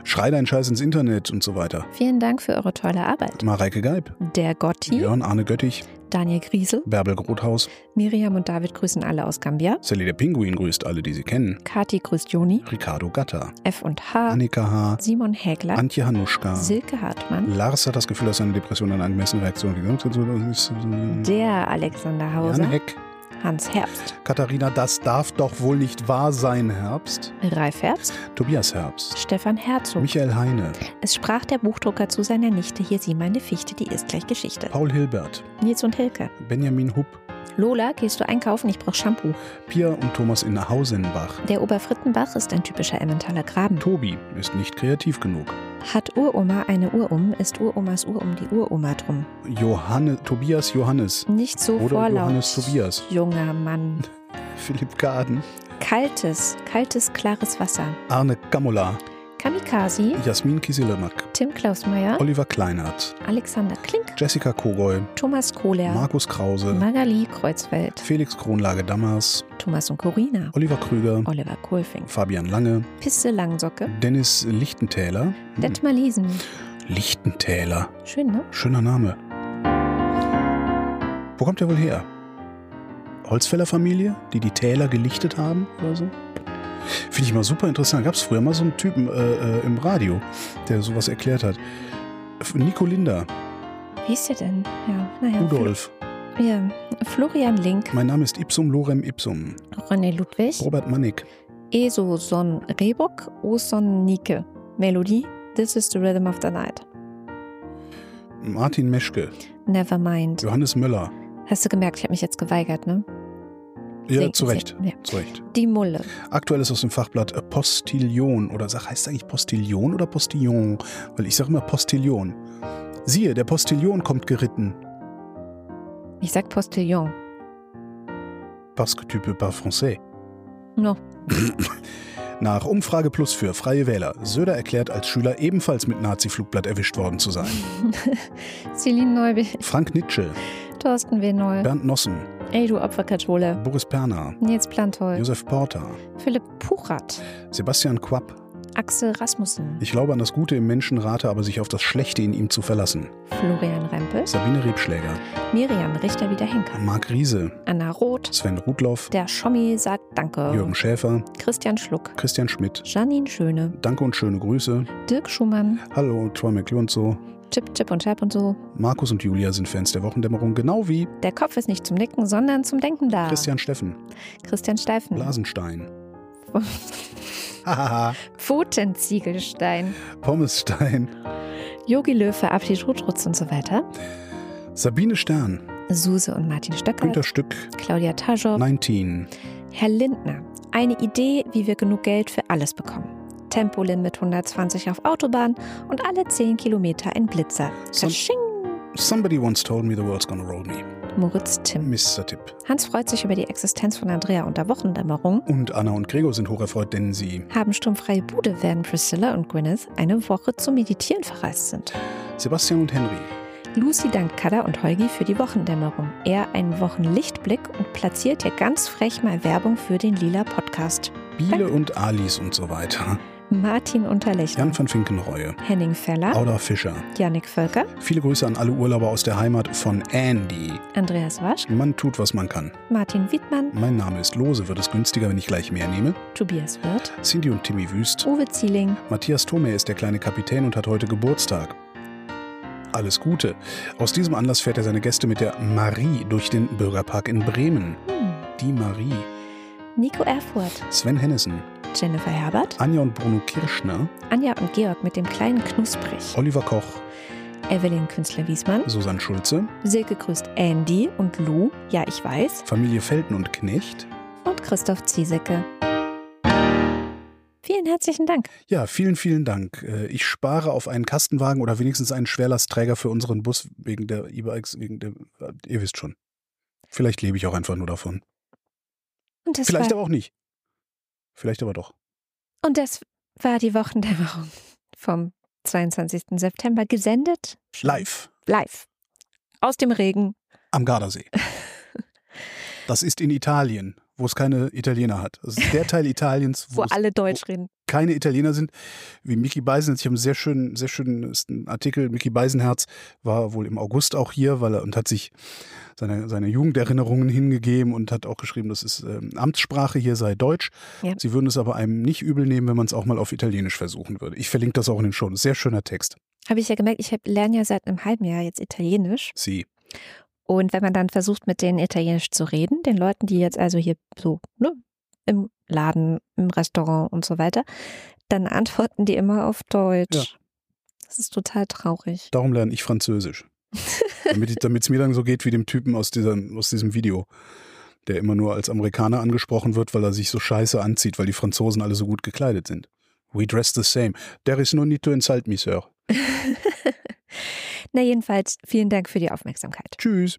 Schrei deinen Scheiß ins Internet und so weiter.
Vielen Dank für eure tolle Arbeit.
Mareike Geib,
Der Gotti,
Jörn Arne Göttich,
Daniel Griesel,
Bärbel Grothaus,
Miriam und David grüßen alle aus Gambia.
Sally der Pinguin grüßt alle, die sie kennen,
Kati grüßt Joni,
Ricardo Gatter,
F und H,
Annika H.,
Simon Hägler,
Antje Hanuschka.
Silke Hartmann,
Lars hat das Gefühl, dass seine Depression eine angemessene Reaktion ist.
der Alexander Hauser,
Jan Heck,
Hans Herbst,
Katharina, das darf doch wohl nicht wahr sein, Herbst.
Ralf Herbst,
Tobias Herbst,
Stefan Herzog.
Michael Heine,
Es sprach der Buchdrucker zu seiner Nichte, hier sieh meine Fichte, die ist gleich Geschichte.
Paul Hilbert,
Nils und Hilke.
Benjamin Hupp,
Lola, gehst du einkaufen? Ich brauch Shampoo.
Pia und Thomas in Hausenbach.
Der Oberfrittenbach ist ein typischer Emmentaler Graben.
Tobi ist nicht kreativ genug.
Hat Uroma eine Urum, ist Uromas Urum die Uroma drum.
Johanne, Tobias Johannes,
Nicht so
Oder
vorlaut.
Johannes Tobias.
Junger Mann.
Philipp Gaden,
Kaltes, kaltes, klares Wasser.
Arne Gamola,
Kamikaze,
Jasmin Kisilemak,
Tim Klausmeier,
Oliver Kleinert,
Alexander Klink,
Jessica Kogoy,
Thomas Kohler,
Markus Krause,
Magali Kreuzfeld,
Felix Kronlage Dammers,
Thomas und Corina,
Oliver Krüger,
Oliver Kohlfing,
Fabian Lange,
Piste Langsocke,
Dennis Lichtentäler. Hm,
Detmar Liesen.
Lichtentäler.
Schön, ne?
Schöner Name. Wo kommt der wohl her? Holzfäller Familie, die die Täler gelichtet haben oder so? Finde ich mal super interessant. Gab es früher mal so einen Typen äh, äh, im Radio, der sowas erklärt hat. Nico Linder,
Wie ist der denn? Ja, naja.
Rudolf.
Ja, Florian Link,
Mein Name ist Ipsum Lorem Ipsum.
René Ludwig,
Robert Mannig.
Eso Son Rehbock, Oson Nike. Melodie This is the Rhythm of the Night.
Martin Meschke.
Nevermind.
Johannes Möller.
Hast du gemerkt, ich habe mich jetzt geweigert, ne?
Ja,
Sing-
zu Recht.
sing- ja.
Zu Recht.
Die Mulle.
Aktuell ist aus dem Fachblatt äh, Postillon. Oder sag, heißt es eigentlich Postillon oder Postillon? Weil ich sage immer Postillon. Siehe, der Postillon kommt geritten.
Ich sag Postillon.
Parce que tu peux pas français.
No.
Nach Umfrage Plus für Freie Wähler. Söder erklärt als Schüler ebenfalls mit Nazi-Flugblatt erwischt worden zu sein.
Celine Neubel,
Frank Nitsche,
Thorsten W. Neu.
Bernd Nossen,
Ey, du Opferkathole.
Boris Perner,
Nils Plantoy.
Josef Porter,
Philipp Puchert.
Sebastian Quapp.
Axel Rasmussen.
Ich glaube an das Gute im Menschen, rate aber sich auf das Schlechte in ihm zu verlassen.
Florian Rempel.
Sabine Rebschläger,
Miriam Richter wieder Henker.
Marc Riese,
Anna Roth.
Sven Rudloff,
Der Schommi sagt Danke.
Jürgen Schäfer,
Christian Schluck.
Christian Schmidt.
Janine Schöne.
Danke und schöne Grüße.
Dirk Schumann.
Hallo, Troy McClure und so.
Chip, Chip und Chap und so.
Markus und Julia sind Fans der Wochendämmerung, genau wie
Der Kopf ist nicht zum Nicken, sondern zum Denken da.
Christian Steffen,
Christian Steifen.
Blasenstein.
Pfotenziegelstein.
Pommesstein,
Yogi Löw verabschiedet Rutschrutz und so weiter.
Sabine Stern,
Suse und Martin Stöcker.
Günter Stück,
Claudia Taschow.
19,
Herr Lindner. Eine Idee, wie wir genug Geld für alles bekommen. Tempolimit 120 auf Autobahn und alle 10 Kilometer ein Blitzer.
Some-. Somebody once told me the world's gonna roll me.
Moritz Timm.
Mr. Tipp.
Hans freut sich über die Existenz von Andrea unter Wochendämmerung.
Und Anna und Gregor sind hocherfreut, denn sie
Haben sturmfreie Bude, während Priscilla und Gwyneth eine Woche zum Meditieren verreist sind.
Sebastian und Henry.
Lucy dankt Kada und Holgi für die Wochendämmerung. Er einen Wochenlichtblick und platziert hier ganz frech mal Werbung für den Lila Podcast.
Biele und Alice und so weiter.
Martin Unterlechner,
Jan van Finkenreue.
Henning Feller,
Auda Fischer.
Yannick Völker,
Viele Grüße an alle Urlauber aus der Heimat von Andy.
Andreas Wasch,
Man tut, was man kann.
Martin Wiedmann,
Mein Name ist Lose. Wird es günstiger, wenn ich gleich mehr nehme?
Tobias Wirth,
Cindy und Timmy Wüst.
Uwe Zieling,
Matthias Thome ist der kleine Kapitän und hat heute Geburtstag. Alles Gute. Aus diesem Anlass fährt er seine Gäste mit der Marie durch den Bürgerpark in Bremen.
hm,
Die Marie.
Nico Erfurt,
Sven Hennissen.
Jennifer Herbert,
Anja und Bruno Kirschner.
Anja und Georg mit dem kleinen Knusprig,
Oliver Koch.
Evelyn Künstler-Wiesmann,
Susanne Schulze.
Silke grüßt Andy und Lou, ja ich weiß,
Familie Felten und Knecht.
und Christoph Ziesecke. Vielen herzlichen Dank.
Ja, vielen, vielen Dank. Äh, Ich spare auf einen Kastenwagen oder wenigstens einen Schwerlastträger für unseren Bus wegen der E-Bikes, wegen der, ihr wisst schon. Vielleicht lebe ich auch einfach nur davon. Vielleicht
war,
aber auch nicht. Vielleicht aber doch.
und das war die Wochendämmerung vom 22. September gesendet.
Live
Live. Aus dem Regen.
am Gardasee. Das ist in Italien, wo es keine Italiener hat. Das ist der Teil Italiens, wo,
wo alle Deutsch reden.
Keine Italiener sind, wie Mickey Beisenherz. Ich habe einen sehr schönen, sehr schönen ist Artikel. Mickey Beisenherz war wohl im August auch hier, weil er und hat sich seine, seine Jugenderinnerungen hingegeben und hat auch geschrieben, dass es ähm, Amtssprache hier sei Deutsch.
Ja.
Sie würden es aber einem nicht übel nehmen, wenn man es auch mal auf Italienisch versuchen würde. Ich verlinke das auch in den Show. Sehr schöner Text.
Habe ich ja gemerkt, ich lerne ja seit einem halben Jahr jetzt Italienisch.
Sie.
Und wenn man dann versucht, mit denen Italienisch zu reden, den Leuten, die jetzt also hier so ne, im Laden, im Restaurant und so weiter, dann antworten die immer auf Deutsch.
Ja.
Das ist total traurig.
Darum lerne ich Französisch. Damit es mir dann so geht wie dem Typen aus, dieser, aus diesem Video, der immer nur als Amerikaner angesprochen wird, weil er sich so scheiße anzieht, weil die Franzosen alle so gut gekleidet sind. We dress the same. There is no need to insult me, Sir.
Na jedenfalls, vielen Dank für die Aufmerksamkeit.
Tschüss.